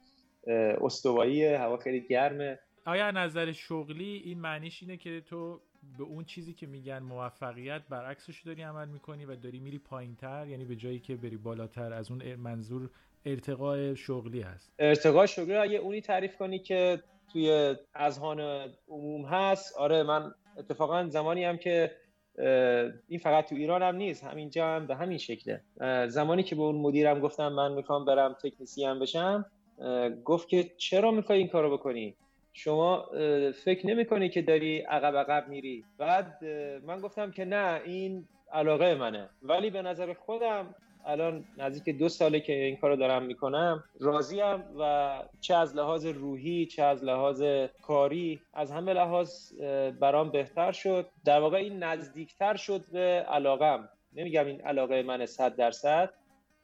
استواییه هوا خیلی گرمه. آیا نظر شغلی این معنیش اینه که تو به اون چیزی که میگن موفقیت برعکسش داری عمل می‌کنی و داری میری پایین تر یعنی به جایی که بری بالاتر از اون منظور ارتقاء شغلی هست. ارتقاء شغلی اگه اونی تعریف کنی که توی اذهان عموم هست آره من اتفاقا زمانی هم که این فقط تو ایران هم نیست همینجا هم به همین شکله. زمانی که به اون مدیرم گفتم من می‌خوام برم تکنیسی هم بشم گفت که چرا می‌خوای این کارو بکنی؟ شما فکر نمی‌کنی که داری عقب عقب میری؟ بعد من گفتم که نه این علاقه منه. ولی به نظر خودم الان نزدیک دو ساله که این کارو دارم می‌کنم. راضیم و چه از لحاظ روحی چه از لحاظ کاری از همه لحاظ برام بهتر شد. در واقع این نزدیکتر شد به علاقم نمیگم این علاقه من صد درصد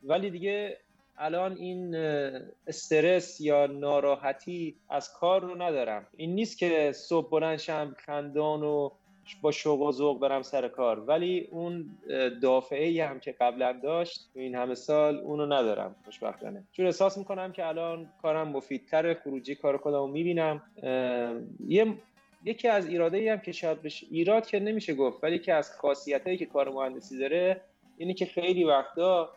ولی دیگه الان این استرس یا ناراحتی از کار رو ندارم. این نیست که صبح بلنشم خندان و با شوق و ذوق برم سر کار. ولی اون دافعه هم که قبلا داشت این همه سال اونو ندارم خوشبختانه. چون احساس می‌کنم که الان کارم مفیدتر خروجی کار خودم رو می‌بینم یه یکی از ایراده هم که شاید بشه ایراد که نمیشه گفت ولی که از خاصیت هایی که کار مهندسی داره اینه که خیلی وقتا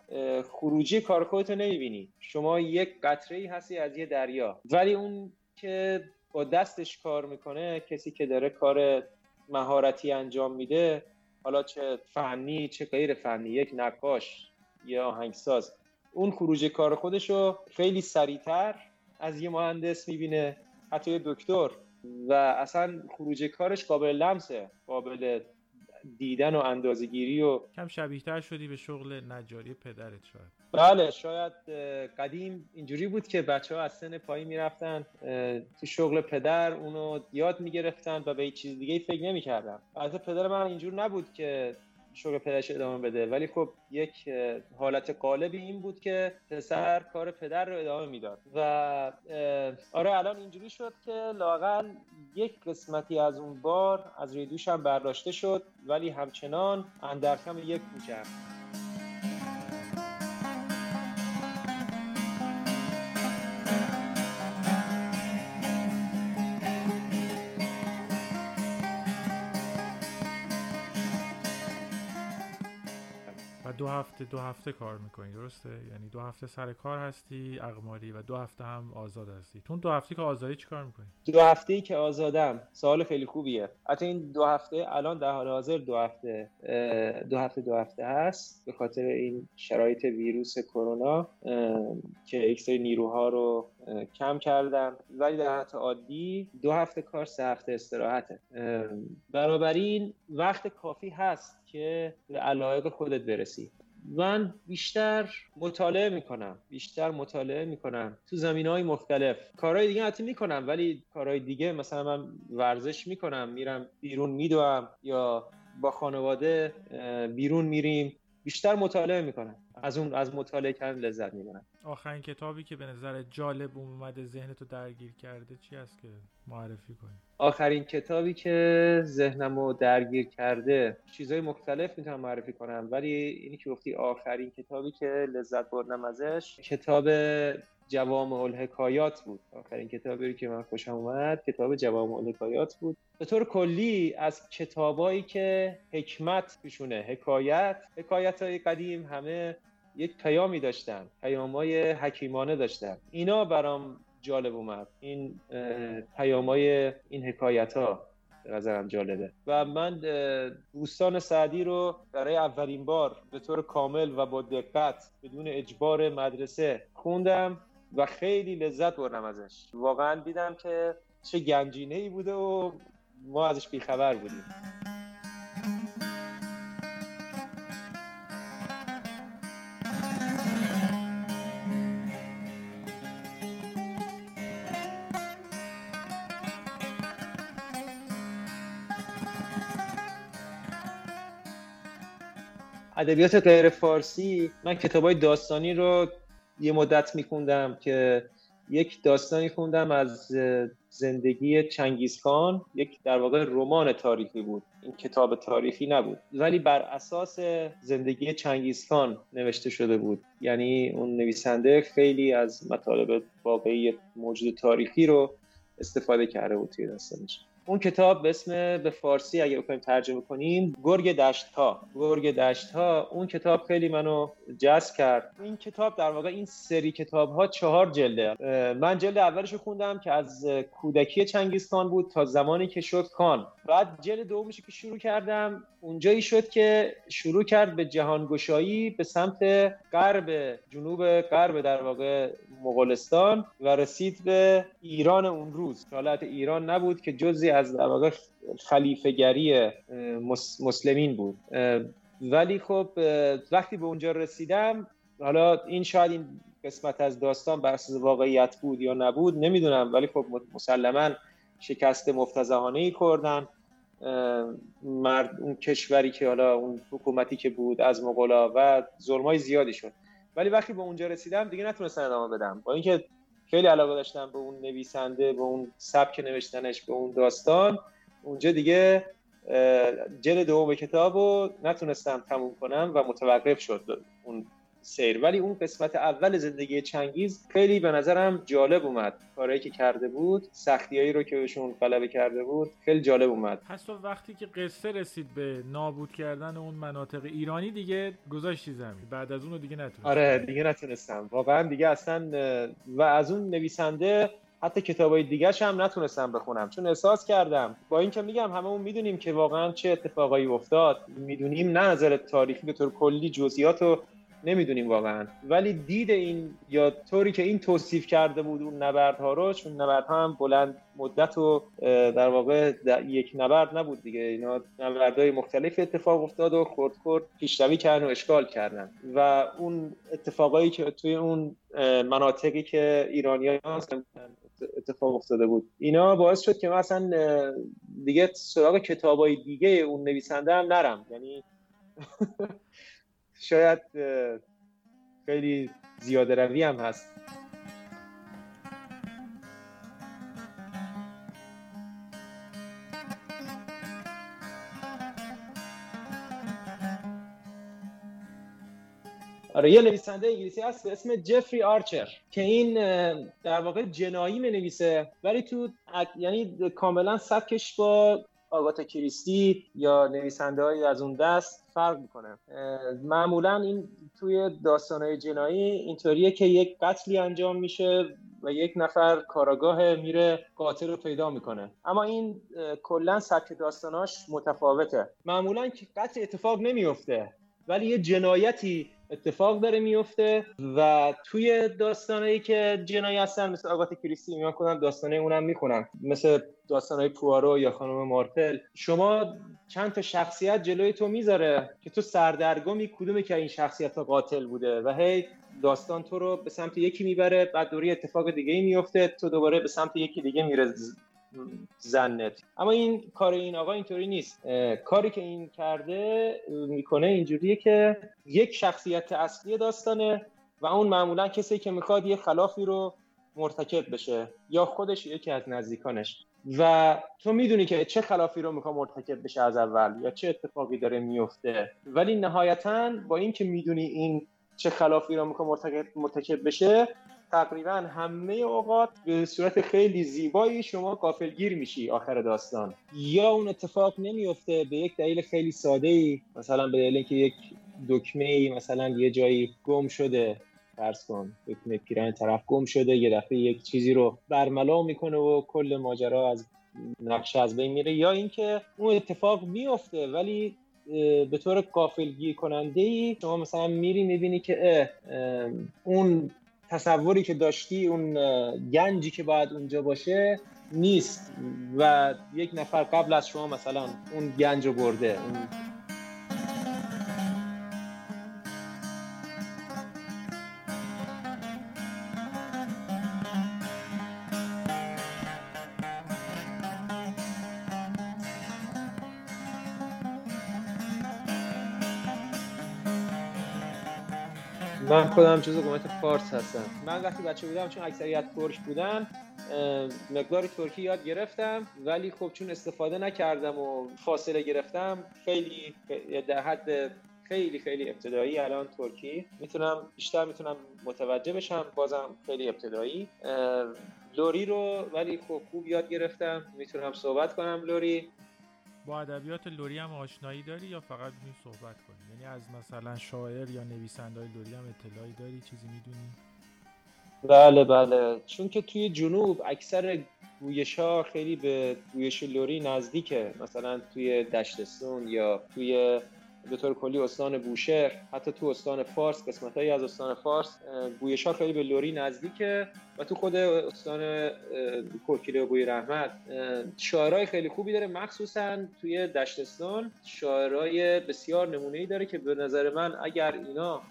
خروجی کار خودتو نمی‌بینی. شما یک قطره ای هستی از یه دریا. ولی اون که با دستش کار می‌کنه کسی که داره کار مهارتی انجام میده حالا چه فنی چه غیر فنی یک نقاش یا آهنگساز. اون خروج کار خودشو خیلی سریعتر از یه مهندس می‌بینه حتی یه دکتر. و اصلا خروج کارش قابل لمسه قابل دیدن و اندازگیری و کم شبیه تر شدی به شغل نجاری پدرت شاید. بله شاید قدیم اینجوری بود که بچه ها از سن پایین می‌رفتن تو شغل پدر اونو یاد می‌گرفتن و به هیچ چیز دیگه فکر نمی‌کردن. البته پدر من اینجور نبود که شغل پدرش ادامه بده ولی خب یک حالت قالبی این بود که پسر کار پدر رو ادامه می‌داد و آره الان اینجوری شد که لاقل یک قسمتی از اون بار از روی دوشم برداشته شد ولی همچنان اندرکم یک کوچه هفته دو هفته کار می‌کنی درسته؟ یعنی دو هفته سر کار هستی اقماری و دو هفته هم آزاد هستی. تو دو هفته که آزادی چیکار می‌کنی؟ دو هفته ای که آزادم. سوال خیلی خوبیه. حتی این دو هفته الان در حال حاضر دو هفته دو هفته دو هفته هست به خاطر این شرایط ویروس کرونا که یک سری نیروها رو کم کردم ولی در حالت عادی دو هفته کار سه هفته استراحته. بنابراین وقت کافی هست که به علایق خودت برسی. من بیشتر مطالعه می‌کنم بیشتر مطالعه می‌کنم تو زمین های مختلف. کارهای دیگه حتی می‌کنم ولی کارهای دیگه مثلا من ورزش می‌کنم میرم بیرون میدوم یا با خانواده بیرون میریم. بیشتر مطالعه می‌کنم. از اون از مطالعه کردن لذت می‌برم آخرین کتابی که به نظر جالب اومده ذهنتو درگیر کرده چی است که معرفی کنی؟ آخرین کتابی که ذهنمو درگیر کرده چیزهای مختلف می‌تونم معرفی کنم ولی اینی که گفتی آخرین کتابی که لذت بردم ازش کتاب جوام الحکایات بود. آخرین کتابی که من خوشم اومد کتاب جوام الحکایات بود. به طور کلی از کتابایی که حکمت توشونه حکایت حکایت های قدیم همه یک پیامی داشتن پیامای حکیمانه داشتن. اینا برام جالب اومد. این پیامای این حکایت ها به نظرم جالبه. و من دوستان سعدی رو برای اولین بار به طور کامل و با دقت بدون اجبار مدرسه خوندم و خیلی لذت بردم ازش. واقعا دیدم که چه گنجینه ای بوده و ما ازش بیخبر بودیم. ادبیات غیر فارسی من کتاب های داستانی رو یه مدت میخوندم که یک داستانی خوندم از زندگی چنگیزخان یک در واقع رمان تاریخی بود. این کتاب تاریخی نبود. ولی بر اساس زندگی چنگیزخان نوشته شده بود. یعنی اون نویسنده خیلی از مطالب واقعی موجود تاریخی رو استفاده کرده بود توی داستانش. اون کتاب به اسم به فارسی اگه بخوایم ترجمه کنیم گرگ دشت ها گرگ دشت ها اون کتاب خیلی منو جذب کرد. این کتاب در واقع این سری کتاب ها چهار جلده. من جلد اولش خوندم که از کودکی چنگیز خان بود تا زمانی که شد خان. بعد جلد دومش که شروع کردم اونجایی شد که شروع کرد به جهانگشایی به سمت غرب جنوب غرب در واقع مغولستان و رسید به ایران اون روز. حالت ایران نبود که جزی از در واقع خلیفگری مسلمین بود. ولی خب وقتی به اونجا رسیدم حالا این شاید این قسمت از داستان بر اساس واقعیت بود یا نبود نمی‌دونم. ولی خب مسلما شکست مفتزهانه ای کردن مرد اون کشوری که حالا اون حکومتی که بود از مغولا و ظلمای زیادی شد. ولی وقتی به اونجا رسیدم دیگه نتونستم ادامه بدم با اینکه خیلی علاقه داشتم به اون نویسنده به اون سبک نوشتنش به اون داستان. اونجا دیگه جلد دوم کتاب رو نتونستم تموم کنم و متوقف شد اون سیر. ولی اون قسمت اول زندگی چنگیز خیلی به نظرم جالب اومد. کارهایی که کرده بود سختیایی رو که بهشون غلبه کرده بود خیلی جالب اومد. پس تو وقتی که قصه رسید به نابود کردن اون مناطق ایرانی دیگه گذاشتی زمین. بعد از اون دیگه نتونستم آره دیگه نتونستم. واقعا دیگه اصلا و از اون نویسنده حتی کتابای دیگه هم نتونستم بخونم. چون احساس کردم با اینکه میگم هممون می‌دونیم که واقعا چه اتفاقایی افتاد. می‌دونیم نه نظر تاریخی به طور کلی جزئیات و نمی‌دونیم واقعا. ولی دید این یا طوری که این توصیف کرده بود اون نبردها رو چون نبردها هم بلند مدت و در واقع یک نبرد نبود دیگه. اینا نبردهای مختلف اتفاق افتاد و خورد خورد پیشروی کردن و اشکال کردن. و اون اتفاقایی که توی اون مناطقی که ایرانیان اتفاق افتاده بود. اینا باعث شد که مثلا دیگه سراغ کتابای دیگه اون نویسنده هم نرم. یعنی شاید خیلی زیاده روی هم هست. آره یه نویسنده انگلیسی هست به اسم جفری آرچر که این در واقع جنایی می نویسه ولی تو یعنی کاملا سبکش با آگاتا کریستی یا نویسنده های از اون دست فرق می‌کنه. معمولا این توی داستانهای جنایی اینطوریه که یک قتلی انجام میشه و یک نفر کاراگاه میره قاتل رو پیدا می‌کنه. اما این کلا سبک داستاناش متفاوته. معمولا که قتل اتفاق نمیفته ولی یه جنایتی اتفاق داره میفته و توی داستانهایی که جنایی هستن مثل آگات کریستی میان کنم داستانه اونم می‌خونم مثل داستانهای پوارو یا خانم مارتل. شما چند تا شخصیت جلوی تو می‌ذاره که تو سردرگمی کدومی که این شخصیت ها قاتل بوده و هی داستان تو رو به سمت یکی می‌بره بعد دوری اتفاق دیگه ای میفته تو دوباره به سمت یکی دیگه میره زنت. اما این کار این آقا اینطوری نیست. کاری که این کرده می‌کنه اینجوریه که یک شخصیت اصلی داستانه و اون معمولا کسی که می‌خواد یه خلافی رو مرتکب بشه یا خودش یکی از نزدیکانش. و تو می‌دونی که چه خلافی رو می‌خواد مرتکب بشه از اول یا چه اتفاقی داره میفته ولی نهایتا با اینکه می‌دونی این چه خلافی رو می‌خواد مرتکب, مرتکب بشه تقریبا همه اوقات به صورت خیلی زیبایی شما قافلگیر میشی آخر داستان. یا اون اتفاق نمیفته به یک دلیل خیلی ساده ای مثلا به دلیل اینکه یک دکمه ای مثلا یه جایی گم شده فرض کن دکمه پیران طرف گم شده یه دفعه یک چیزی رو برملا می‌کنه و کل ماجرا از نقشه از بین میره. یا اینکه اون اتفاق میفته ولی به طور قافلگیر کننده ای شما مثلا میری می‌بینی که اون تصوری که داشتی اون گنجی که باید اونجا باشه نیست. و یک نفر قبل از شما مثلا اون گنج رو برده خودم جزو قومت فارس هستم. من وقتی بچه بودم چون اکثریت ترک بودن مقداری ترکی یاد گرفتم ولی خب چون استفاده نکردم و فاصله گرفتم خیلی در حد خیلی خیلی ابتدایی الان ترکی. می‌تونم بیشتر می‌تونم متوجه بشم بازم خیلی ابتدایی. لوری رو ولی خب خوب یاد گرفتم. می‌تونم صحبت کنم لوری. با ادبیات لوری هم آشنایی داری یا فقط می‌تونی صحبت کنی؟ یعنی از مثلا شاعر یا نویسنده لوری هم اطلاعی داری چیزی می‌دونی؟ بله بله. چون که توی جنوب اکثر گویش ها خیلی به گویش لوری نزدیکه. مثلا توی دشتستون یا توی به طور کلی استان بوشهر حتی تو استان فارس قسمت از استان فارس گویش ها خیلی به لوری نزدیکه. و تو خود استان کرکیله و بوی رحمت شاعرای خیلی خوبی داره. مخصوصا توی دشتستان شاعرای بسیار نمونه ای داره که به نظر من اگر اینا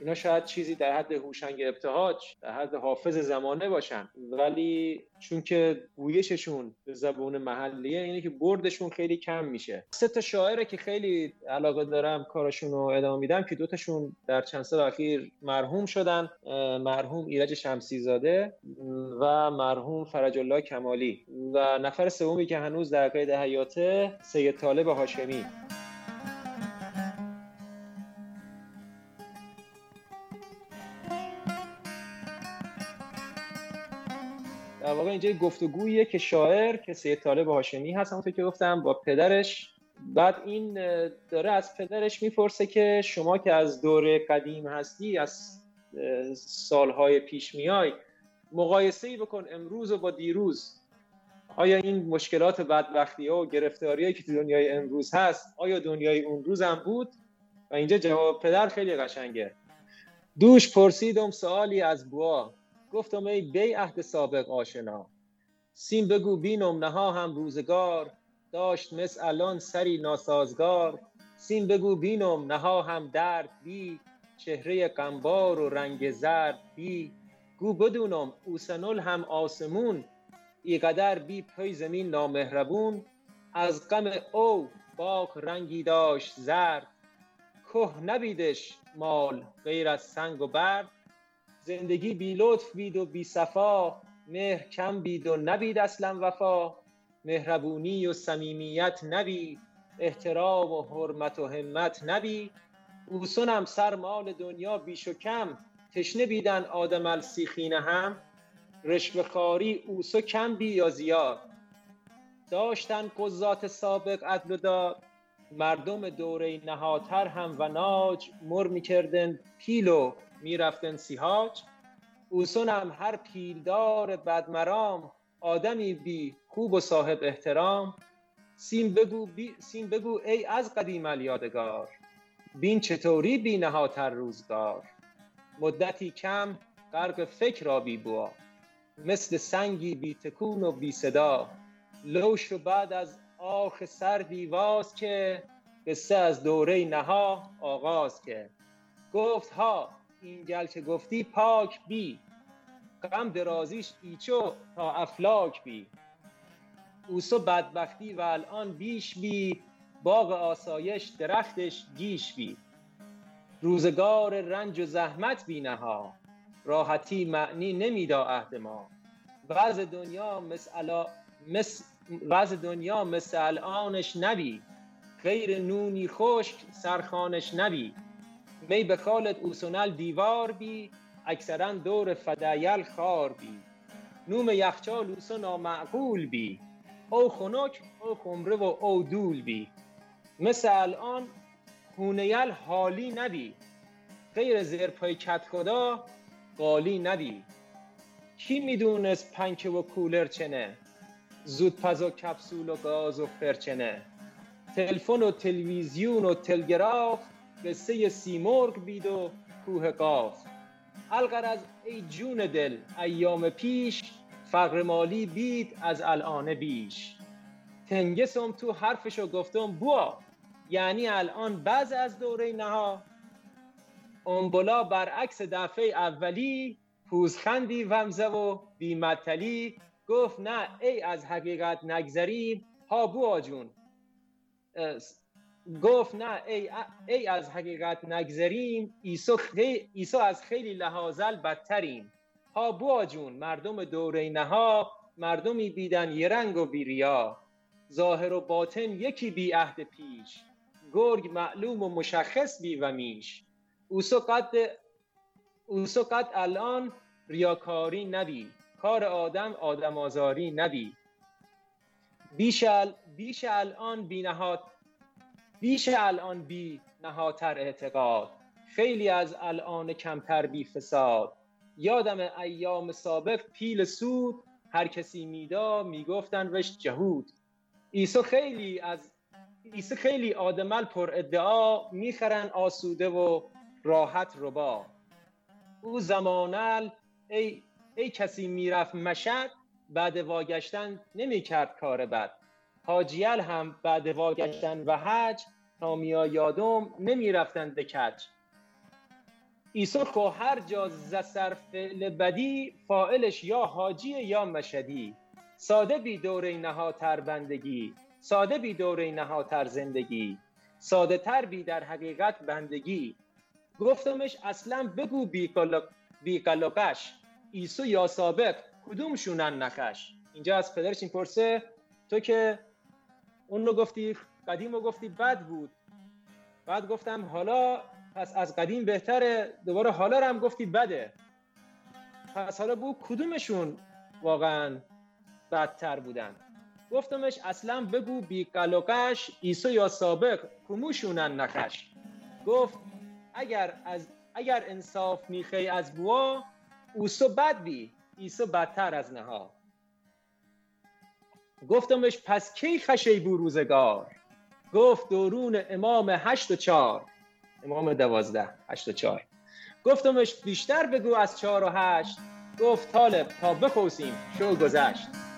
اینا شاید چیزی در حد هوشنگ ابتهاج در حد حافظ زمانه باشن. ولی چون که گویششون به زبون محلیه اینه که بردشون خیلی کم میشه. سه تا شاعره که خیلی علاقه دارم کارشون رو ادامه میدم که دوتاشون در چند سال اخیر مرحوم شدن. مرحوم ایرج شمسی زاده و مرحوم فرج الله کمالی و نفر سومی که هنوز در قید حیاته سید طالب هاشمی. در واقع اینجا گفتگویه که شاعر که سید طالب هاشمی هست همونطور که گفتم با پدرش. بعد این داره از پدرش می‌پرسه که شما که از دوره قدیم هستی از سالهای پیش میای مقایسه ای بکن امروز و با دیروز. آیا این مشکلات بدبختی ها و گرفتاری که تو دنیای امروز هست آیا دنیای اون روز هم بود؟ و اینجا جواب پدر خیلی قشنگه. دوش پرسیدم سوالی از بوا. گفتم ای بی عهد سابق آشنا. سیم بگو بینم نها هم روزگار. داشت مثل الان سری ناسازگار. سیم بگو بینم نها هم درد بی. چهره قنبار و رنگ زرد بی. گو بدونم اوسنل هم آسمون ایقدر بی پی زمین نامهربون. از غم او باغ رنگی داشت زرد. که نبیدش مال غیر از سنگ و برد. زندگی بی لطف بید و بی صفا مهر کم بید و نبید اصلا وفا. مهربونی و صمیمیت نبید احترام و حرمت و همت نبید اوسنم سر مال دنیا بیش و کم تشنه بیدن آدم السیخینه هم؟ رشوه خاری اوسو کم بی یا زیاد؟ داشتن قضات سابق عدل و داد مردم دوره نهاتر هم و ناج مر می‌کردن پیل و می‌رفتن سیهاج اوسون هم هر پیلدار بدمرام آدمی بی خوب و صاحب احترام. سیم بگو, بی سیم بگو ای از قدیم الیادگار بین چطوری بی نهاتر روزگار؟ مدتی کم غرق فکر را بی بوا. مثل سنگی بی تکون و بی صدا لوش و بعد از آخ سردی واز که قصه از دوره نها آغاز که. گفت ها این گل که گفتی پاک بی. غم درازیش ایچو تا افلاک بی. اوسو بدبختی و الان بیش بی. باغ آسایش درختش گیش بی روزگار رنج و زحمت بی نها راحتی معنی نمیدا عهد ما. وضع دنیا مثل مثل وضع دنیا مثل الانش نبی. غیر نونی خشک سرخانش نبی. می به خالت اوسونل دیوار بی اکثرا دور فدایل خار بی. نوم یخچال اوسو نامعقول بی. او خنک او خمره و او دول بی. مثل الان خونیل حالی نبی غیر زیر پای کت خدا قالی نبی کی می‌دونست پنکه و کولر چنه؟ زودپز و کپسول و گاز و فرچنه تلفن و تلویزیون و تلگراف قصه سیمرغ بید و کوه قاف. الغرض ای جون دل ایام پیش فقر مالی بید از الان بیش. تنگسم تو حرفشو گفتم بوا. یعنی الان بعض از دوره نها امبلا برعکس دفعه اولی پوزخندی ومزه و بیمتلی گفت نه ای از حقیقت نگذریم ها بوا جون. گفت نه ای, ای از حقیقت نگذریم ایسو, خی... ایسو از خیلی لحاظل بدتریم. ها بوا جون مردم دوره نها مردمی بیدن یه رنگ و بیریا. ظاهر و باطن یکی بی عهد پیش. گرگ معلوم و مشخص بی و میش اوسو قد الان ریاکاری نبی کار آدم آدم آزاری نبی بیش, ال... بیش الان بی نهاد بیش الان بی نهاتر اعتقاد. خیلی از الان کمتر بی فساد یادم ایام سابق پیل سود هر کسی میدا می‌گفتن وش جهود. ایسو خیلی از ایسو خیلی آدمل پر ادعا می‌خرن آسوده و راحت ربا او زمانل ای, ای کسی می‌رفت مشد بعد واگشتن نمی‌کرد کار بد. حاجیل هم بعد واگشتن و حج تا میا یادم نمی‌رفتن به ایسو خو هر جا زسر فعل بدی فائلش یا حاجی یا مشدی ساده بی دوره نهاتر بندگی. ساده بی دوره نهاتر زندگی ساده تر بی در حقیقت بندگی. گفتمش اصلا بگو بی قلقش ایسو یا سابق کدوم شونن نخش؟ اینجا از پدرش این پرسه تو که اون رو گفتی قدیم رو گفتی بد بود. بعد گفتم حالا پس از قدیم بهتره دوباره حالا رو هم گفتی بده. پس حالا بو کدومشون واقعا بدتر بودن؟ گفتمش اصلا بگو بی قلقش ایسو یا سابق کموشونن نخش. گفت اگر از اگر انصاف میخی از بوا اوسو بد بی. ایسو بدتر از نها. گفتمش پس کی خشی بو روزگار؟ گفت درون امام هشت و چار امام دوازده هشت و چار گفتمش بیشتر بگو از چهار و هشت. گفت طالب تا بخوسیم شو گذشت.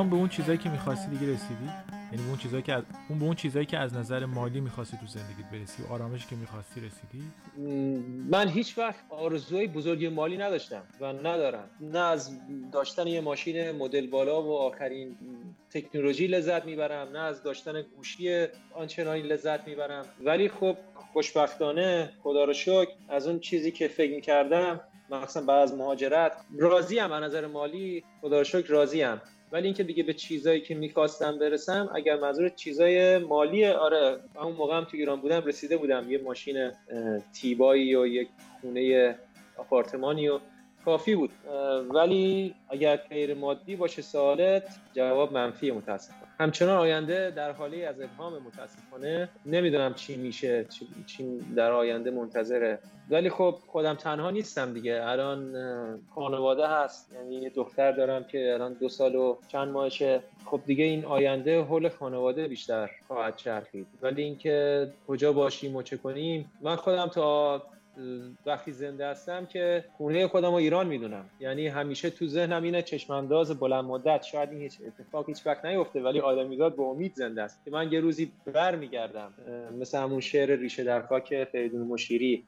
الان به اون چیزایی که می‌خواستی دیگه رسیدی؟ یعنی به اون چیزایی که اون به اون چیزایی که از نظر مالی می‌خواستی تو زندگیت برسی و آرامشی که می‌خواستی رسیدی؟ من هیچ وقت آرزوهای بزرگی مالی نداشتم و ندارم. نه از داشتن یه ماشین مدل بالا و آخرین تکنولوژی لذت می‌برم نه از داشتن گوشی آنچنانی لذت می‌برم. ولی خب خوشبختانه خدا رو شکر از اون چیزی که فکر می‌کردم مخصوصا بعد از مهاجرت راضیم. از نظر مالی خدا رو شکر راضیم. ولی اینکه دیگه به چیزایی که می‌خواستم برسم اگر منظور چیزای مالی آره اون موقع هم تو ایران بودم رسیده بودم. یه ماشین تیبایی و یک خونه آپارتمانی و کافی بود. ولی اگر غیر مادی باشه سوالت جواب منفی متاسفانه. همچنان آینده در حالی از ابهام متاسفانه نمی‌دونم چی میشه چی در آینده منتظره. ولی خب خودم تنها نیستم دیگه. الان خانواده هست. یعنی یه دختر دارم که الان دو سال و چند ماهشه. خب دیگه این آینده حول خانواده بیشتر خواهد چرخید. ولی اینکه کجا باشیم و چه کنیم من خودم تا وقتی زنده هستم که خونه خودم رو ایران می‌دونم. یعنی همیشه تو ذهنم اینه چشمانداز بلند مدت شاید این هیچ اتفاق هیچ وقت نیفته ولی آدمیزاد به امید زنده است. که من یه روزی بر میگردم مثل همون شعر ریشه در خاک فریدون مشیری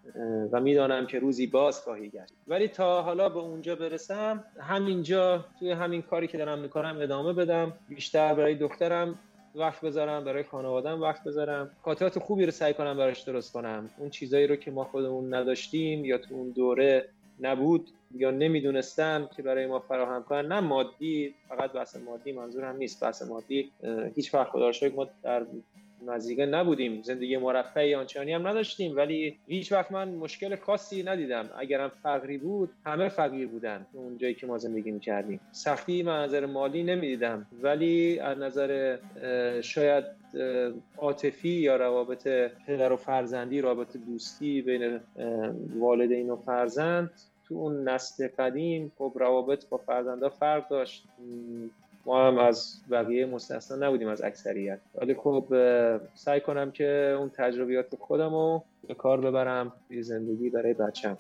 و می‌دانم که روزی باز خواهی گشت. ولی تا حالا به اونجا برسم همینجا توی همین کاری که دارم می‌کنم ادامه بدم. بیشتر برای دخترم وقت بذارم برای خانوادم وقت بذارم. خاطرات خوبی رو سعی کنم براش درست کنم. اون چیزایی رو که ما خودمون نداشتیم یا تو اون دوره نبود یا نمی‌دونستم که برای ما فراهم کنن. نه مادی فقط بحث مادی منظور هم نیست بحث مادی. هیچ وقت خدا ما در نزدیکه نبودیم. زندگی مرفعی آنچنانی هم نداشتیم ولی هیچ وقت من مشکل خاصی ندیدم. اگرم فقری بود همه فقیر بودن اون جایی که ما زندگی می‌کردیم. سختی من نظر مالی نمی‌دیدم ولی از نظر شاید عاطفی یا روابط پدر و فرزندی رابطه دوستی بین والدین و فرزند تو اون نسل قدیم خب روابط با فرزندا فرق داشت. ما هم از بقیه مستثنا نبودیم از اکثریت. ولی خب سعی کنم که اون تجربیات خودم رو به کار ببرم توی زندگی برای بچم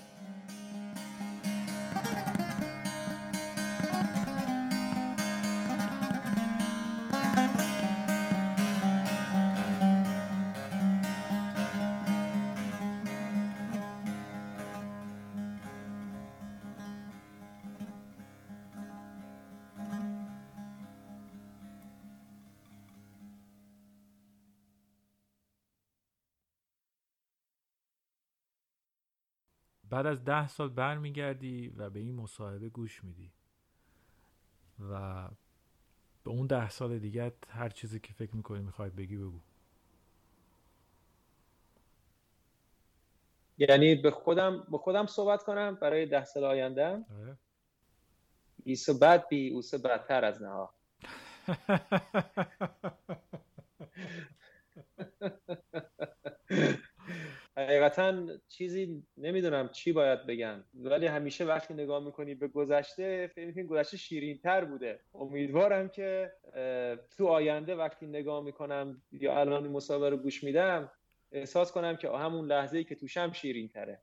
بعد از ده سال برمیگردی و به این مصاحبه گوش میدی. و به اون ده سال دیگه هر چیزی که فکر می‌کنی می‌خوای بگی بگو. یعنی به خودم به خودم صحبت کنم برای ده سال آینده. آره. ایسو بد بی اوسو بدتر از نها. حقیقتا چیزی نمی‌دونم چی باید بگم ولی همیشه وقتی نگاه می‌کنی به گذشته فکر می‌کنی گذشته شیرین تر بوده. امیدوارم که تو آینده وقتی نگاه می‌کنم یا الان مسابقه رو گوش میدم احساس کنم که همون لحظه ای که توشم شیرین تره